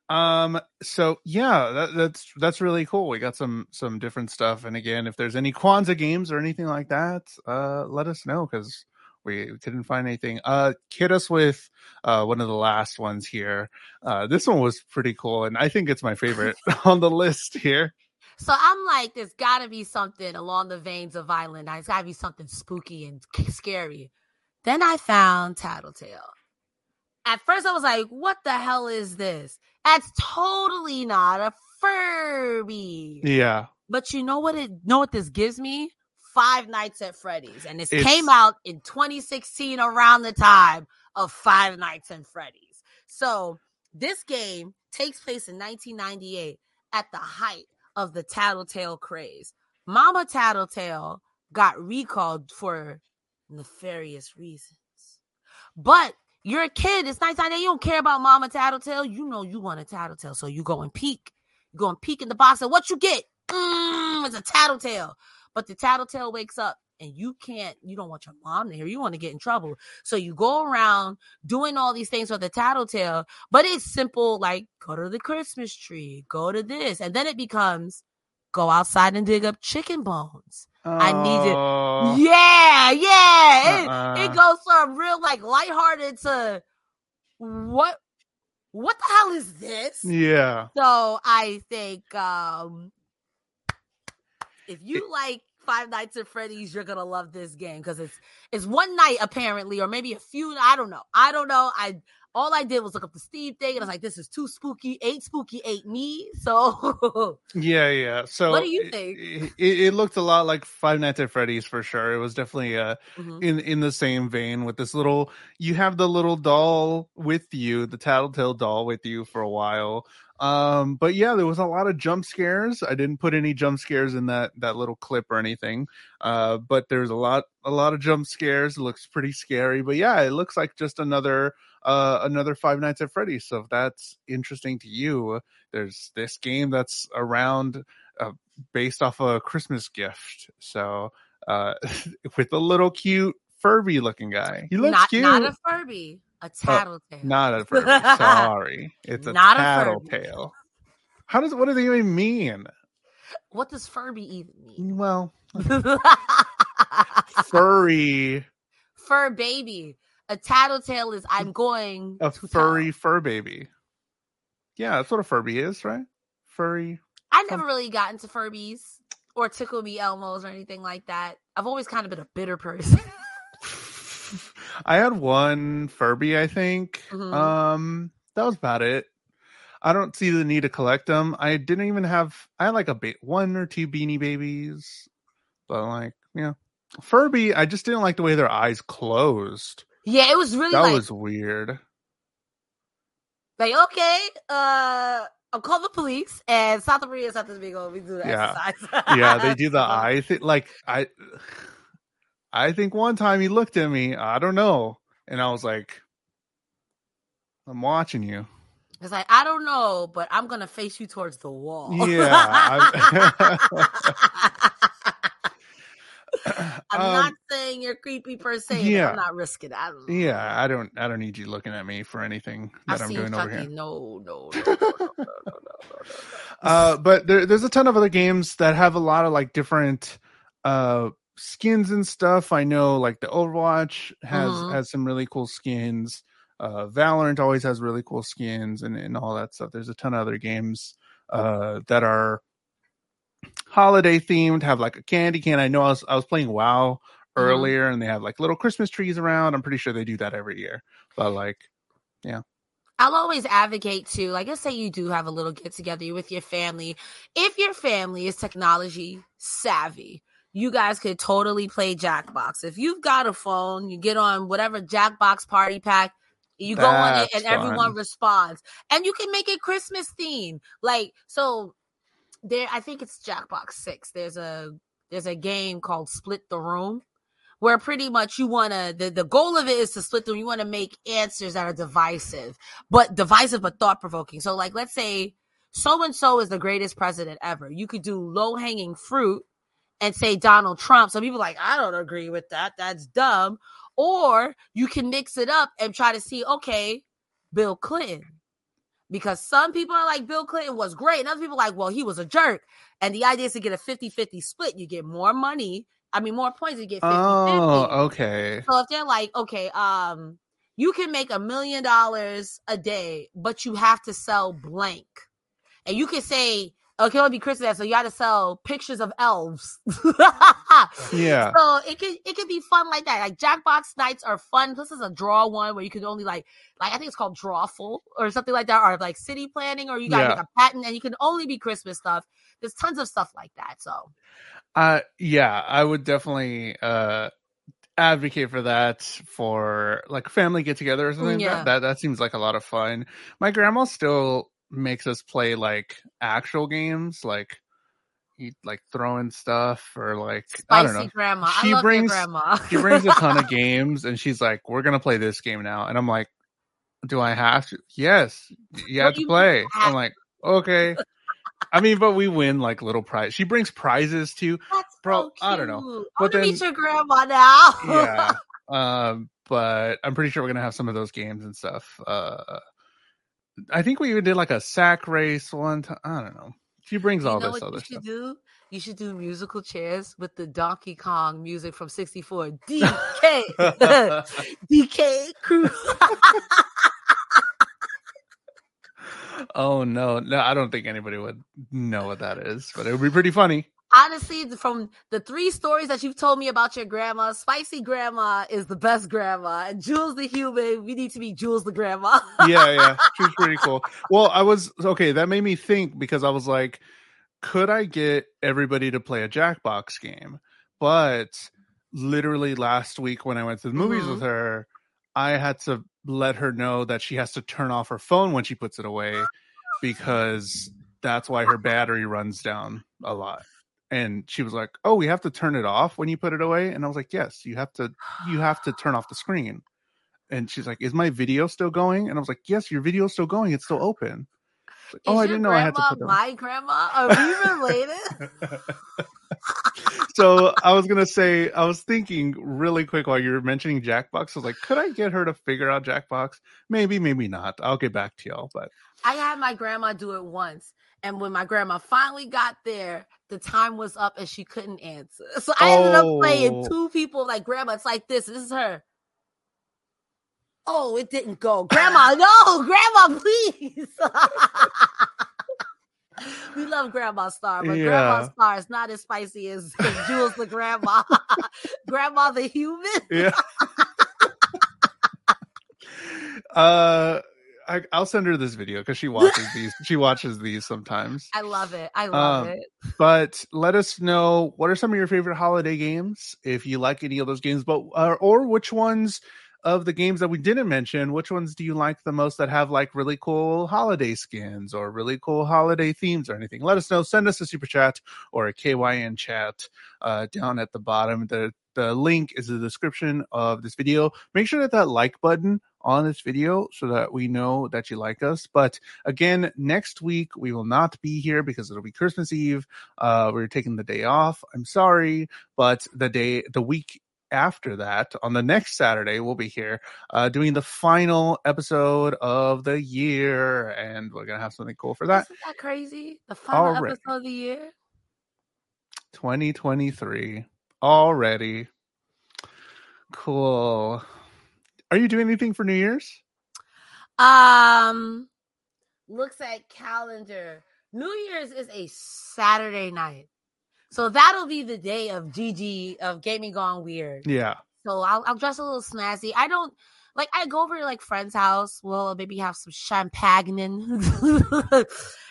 Um, so yeah, that, that's that's really cool. We got some some different stuff. And again, if there's any Kwanzaa games or anything like that, uh let us know because we couldn't find anything. Uh, hit us with uh, one of the last ones here. Uh, this one was pretty cool, and I think it's my favorite on the list here. So I'm like, there's got to be something along the veins of Violent Night. It's got to be something spooky and scary. Then I found Tattletail. At first, I was like, what the hell is this? That's totally not a Furby. Yeah. But you know what it know what this gives me? Five Nights at Freddy's, and this it's... came out in 2016 around the time of Five Nights at Freddy's. So this game takes place in 1998 at the height of the Tattletail craze. Mama Tattletail got recalled for nefarious reasons. But you're a kid. It's 1998. You don't care about Mama Tattletail. You know you want a Tattletail. So you go and peek. You go and peek in the box and what you get? Mm, it's a Tattletail. But the tattletail wakes up and you can't, you don't want your mom to hear. You want to get in trouble. So you go around doing all these things for the tattletail, but it's simple like go to the Christmas tree, go to this. And then it becomes go outside and dig up chicken bones. Oh. I need it. Oh. Yeah, yeah. Uh-uh. It, it goes from real like lighthearted to what what the hell is this? Yeah. So I think um if you it, like Five Nights at Freddy's, you're gonna love this game because it's it's one night apparently, or maybe a few. I don't know. I don't know. I all I did was look up the Steve thing, and I was like, "This is too spooky. Ain't spooky, ain't me." So yeah, yeah. So what do you think? It, it, it, looked a lot like Five Nights at Freddy's for sure. It was definitely uh mm-hmm. in in the same vein with this little. You have the little doll with you, the Tattletail doll with you for a while. Um, but yeah, there was a lot of jump scares. I didn't put any jump scares in that that little clip or anything. Uh, but there's a lot a lot of jump scares. It looks pretty scary. But yeah, it looks like just another uh another Five Nights at Freddy's. So if that's interesting to you, there's this game that's around uh, based off a Christmas gift. So uh with a little cute Furby looking guy. He looks not, cute. Not a Furby. A tattletail. Oh, not a Furby. Sorry. It's a not tattletail. A How does what does it even mean? What does Furby even mean? Well, furry. Fur baby. A tattletail is I'm going a furry tell. fur baby. Yeah, that's what a Furby is, right? Furry. I never really got into Furbies or Tickle Me Elmos or anything like that. I've always kind of been a bitter person. I had one Furby, I think. Mm-hmm. Um, that was about it. I don't see the need to collect them. I didn't even have. I had like a ba- one or two Beanie Babies, but like, yeah, Furby. I just didn't like the way their eyes closed. Yeah, it was really that like, was weird. Like, okay, uh, I'll call the police and South Korea, is not South Korea, we do the yeah. exercise. yeah, they do the eye thing. Like, I. I think one time he looked at me, I don't know, and I was like, I'm watching you. It's like, I don't know, but I'm going to face you towards the wall. Yeah. I'm um, not saying you're creepy per se. Yeah, I'm not risking it. I don't, yeah, I don't. I don't need you looking at me for anything that i am doing over here. No, no, no, no, no, no, no, but there, there's a ton of other games that have a lot of like different uh skins and stuff. I know like the Overwatch has mm-hmm. has some really cool skins. Uh, Valorant always has really cool skins and, and all that stuff. There's a ton of other games uh, that are holiday themed, have like a candy can. I know I was I was playing WoW mm-hmm. earlier, mm-hmm. and they have like little Christmas trees around. I'm pretty sure they do that every year. But like, yeah. I'll always advocate to, like, let's say you do have a little get together with your family. If your family is technology savvy, you guys could totally play Jackbox. If you've got a phone, you get on whatever Jackbox party pack, you That's go on it and fun. everyone responds. And you can make it Christmas theme. Like, so there I think it's Jackbox 6. There's a there's a game called Split the Room where pretty much you want to the, the goal of it is to split them you want to make answers that are divisive but divisive but thought provoking so like let's say so and so is the greatest president ever. You could do low hanging fruit and say donald trump. So people like i don't agree with that. That's dumb. Or you can mix it up and try to see okay bill clinton because some people are like Bill Clinton was great, and other people are like, well, he was a jerk. And the idea is to get a 50 50 split. You get more money I mean, more points, you get 50 Oh, okay. So if they're like, okay, um, you can make a million dollars a day, but you have to sell blank. And you can say, okay, it'll be Christmas, so you got to sell pictures of elves. yeah. So it could it could be fun like that. Like Jackbox nights are fun. This is a draw one where you can only like like I think it's called Drawful or something like that, or like city planning, or you got yeah. like a patent and you can only be Christmas stuff. There's tons of stuff like that. So uh, yeah, I would definitely uh advocate for that for like family get together or something. Yeah. That, that that seems like a lot of fun. My grandma still makes us play like actual games, like eat like throwing stuff or like Spicy I don't know. Grandma, she brings grandma. she brings a ton of games, and she's like, "We're gonna play this game now," and I'm like, "Do I have to?" Yes, you have to play. I'm like, okay. I mean, but we win like little prize. She brings prizes too. That's Bro, so I don't know. I but then, meet your grandma now. yeah. Um, but I'm pretty sure we're gonna have some of those games and stuff. Uh, I think we even did like a sack race one time. I don't know. She brings you all this other You stuff. Do? You should do musical chairs with the Donkey Kong music from '64. DK, DK crew oh no, no, I don't think anybody would know what that is, but it would be pretty funny. Honestly, from the three stories that you've told me about your grandma, Spicy Grandma is the best grandma, and Jules the human, we need to be Jules the grandma. yeah, yeah, she's pretty cool. Well, I was okay. That made me think because I was like, could I get everybody to play a Jackbox game? But literally last week when I went to the movies mm-hmm. with her, I had to let her know that she has to turn off her phone when she puts it away because that's why her battery runs down a lot. And she was like, "Oh, we have to turn it off when you put it away." And I was like, "Yes, you have to you have to turn off the screen." And she's like, "Is my video still going?" And I was like, "Yes, your video's still going. It's still open." Like, oh, I didn't know I had to put. My grandma? Are we related? so I was gonna say, I was thinking really quick while you were mentioning Jackbox. I was like, could I get her to figure out Jackbox? Maybe, maybe not. I'll get back to y'all. But I had my grandma do it once, and when my grandma finally got there, the time was up and she couldn't answer. So I ended oh. up playing oh. two people. Like, grandma, it's like this. This is her. Oh, it didn't go. Grandma, no, grandma, please. we love Grandma Starr, but yeah. Grandma Star is not as spicy as, as Jules the grandma. grandma the human. yeah. uh I, will send her this video because she watches these. She watches these sometimes. I love it. I love um, it. But let us know what are some of your favorite holiday games if you like any of those games, but uh, or which ones of the games that we didn't mention, which ones do you like the most that have like really cool holiday skins or really cool holiday themes or anything? Let us know. Send us a super chat or a KYN chat uh, down at the bottom. The the link is in the description of this video. Make sure that that like button on this video so that we know that you like us. But again, next week we will not be here because it'll be Christmas Eve. Uh, we're taking the day off. I'm sorry, but the day, the week after that, on the next Saturday, we'll be here uh, doing the final episode of the year, and we're gonna have something cool for that. Isn't that crazy? The final already. episode of the year, 2023 already. Cool. Are you doing anything for New Year's? Um, looks at calendar. New Year's is a Saturday night. So that'll be the day of GG of gaming gone weird. Yeah. So I'll I'll dress a little snazzy. I don't like I go over to like friend's house. We'll maybe have some champagne, cool.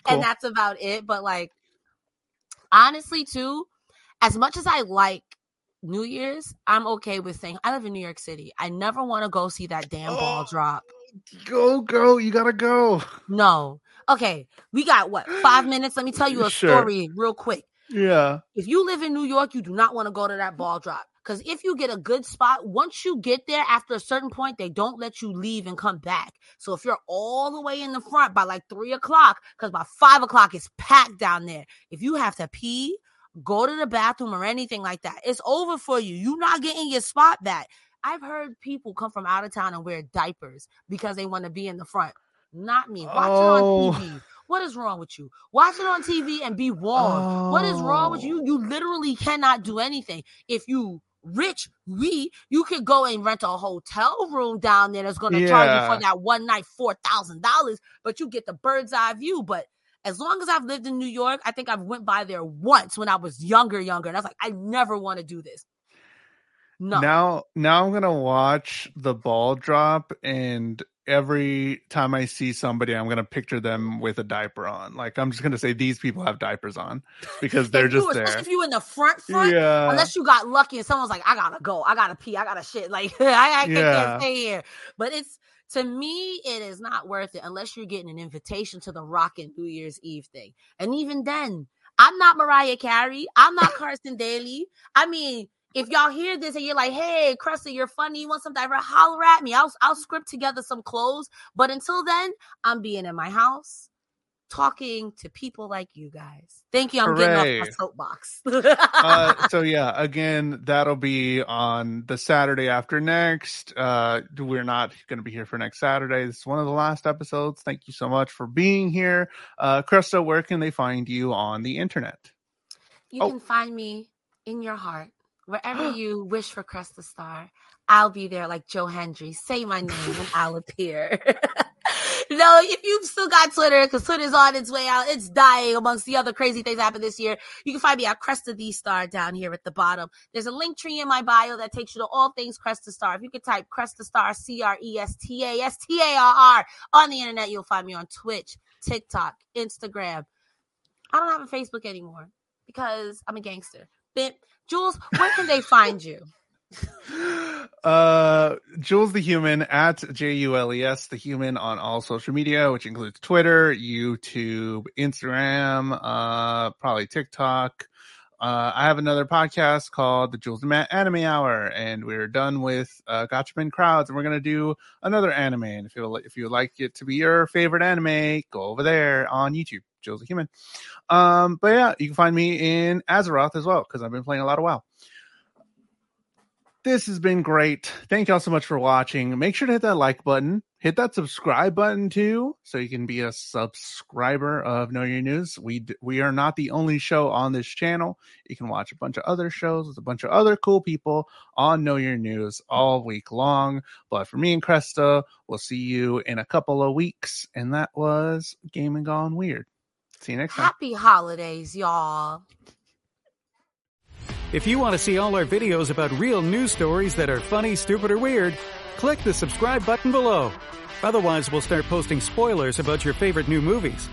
and that's about it. But like honestly, too, as much as I like New Year's, I'm okay with saying I live in New York City. I never want to go see that damn oh, ball drop. Go, go, you gotta go. No. Okay, we got what five minutes? Let me tell you a sure. story real quick. Yeah. If you live in New York, you do not want to go to that ball drop. Because if you get a good spot, once you get there, after a certain point, they don't let you leave and come back. So if you're all the way in the front by like three o'clock, because by five o'clock it's packed down there. If you have to pee, go to the bathroom or anything like that, it's over for you. You're not getting your spot back. I've heard people come from out of town and wear diapers because they want to be in the front. Not me. Watch oh. it on oh. TV. What is wrong with you? Watch it on TV and be warm. Oh. What is wrong with you? Oh. You literally cannot do anything. If you rich, we you could go and rent a hotel room down there that's gonna yeah. charge you for that one night four thousand dollars, but you get the bird's eye view. But as long as I've lived in New York, I think I've went by there once when I was younger, younger, and I was like, I never want to do this. No. Now, now I'm gonna watch the ball drop, and every time I see somebody, I'm gonna picture them with a diaper on. Like I'm just gonna say these people have diapers on because they're just there. Especially if you in the front front, yeah. Unless you got lucky and someone's like, I gotta go, I gotta pee, I gotta shit. Like I, I can't stay here. But it's to me, it is not worth it unless you're getting an invitation to the Rockin' New Year's Eve thing. And even then, I'm not Mariah Carey. I'm not Carson Daly. I mean, if y'all hear this and you're like, hey, Cresta, you're funny, you want some diver, holler at me. I'll I'll script together some clothes. But until then, I'm being in my house talking to people like you guys. Thank you. I'm Hooray. getting off my soapbox. uh, so yeah, again, that'll be on the Saturday after next. Uh, we're not going to be here for next Saturday. This is one of the last episodes. Thank you so much for being here. Uh, Cresta, where can they find you on the internet? You oh. can find me in your heart Wherever you wish for Cresta Starr, I'll be there like Joe Hendry. Say my name and I'll appear. no, if you've still got Twitter, because Twitter's on its way out, it's dying amongst the other crazy things that happened this year. You can find me at Cresta the Star down here at the bottom. There's a link tree in my bio that takes you to all things Cresta Starr. If you could type Cresta Starr, C R E S T A S T A R R on the internet, you'll find me on Twitch, TikTok, Instagram. I don't have a Facebook anymore because I'm a gangster. But Jules, where can they find you? uh Jules the Human at J U L E S the Human on all social media, which includes Twitter, YouTube, Instagram, uh probably TikTok. Uh, I have another podcast called the Jules Matt Anime Hour, and we're done with uh, Gatchaman Crowds, and we're gonna do another anime. And if you if you like it to be your favorite anime, go over there on YouTube. Jules the human. Um, but yeah, you can find me in Azeroth as well because I've been playing a lot of WoW. This has been great. Thank y'all so much for watching. Make sure to hit that like button. Hit that subscribe button too, so you can be a subscriber of Know Your News. We we are not the only show on this channel. You can watch a bunch of other shows with a bunch of other cool people on Know Your News all week long. But for me and Cresta, we'll see you in a couple of weeks. And that was Gaming Gone Weird. See you next time. Happy holidays, y'all. If you want to see all our videos about real news stories that are funny, stupid, or weird, click the subscribe button below. Otherwise, we'll start posting spoilers about your favorite new movies.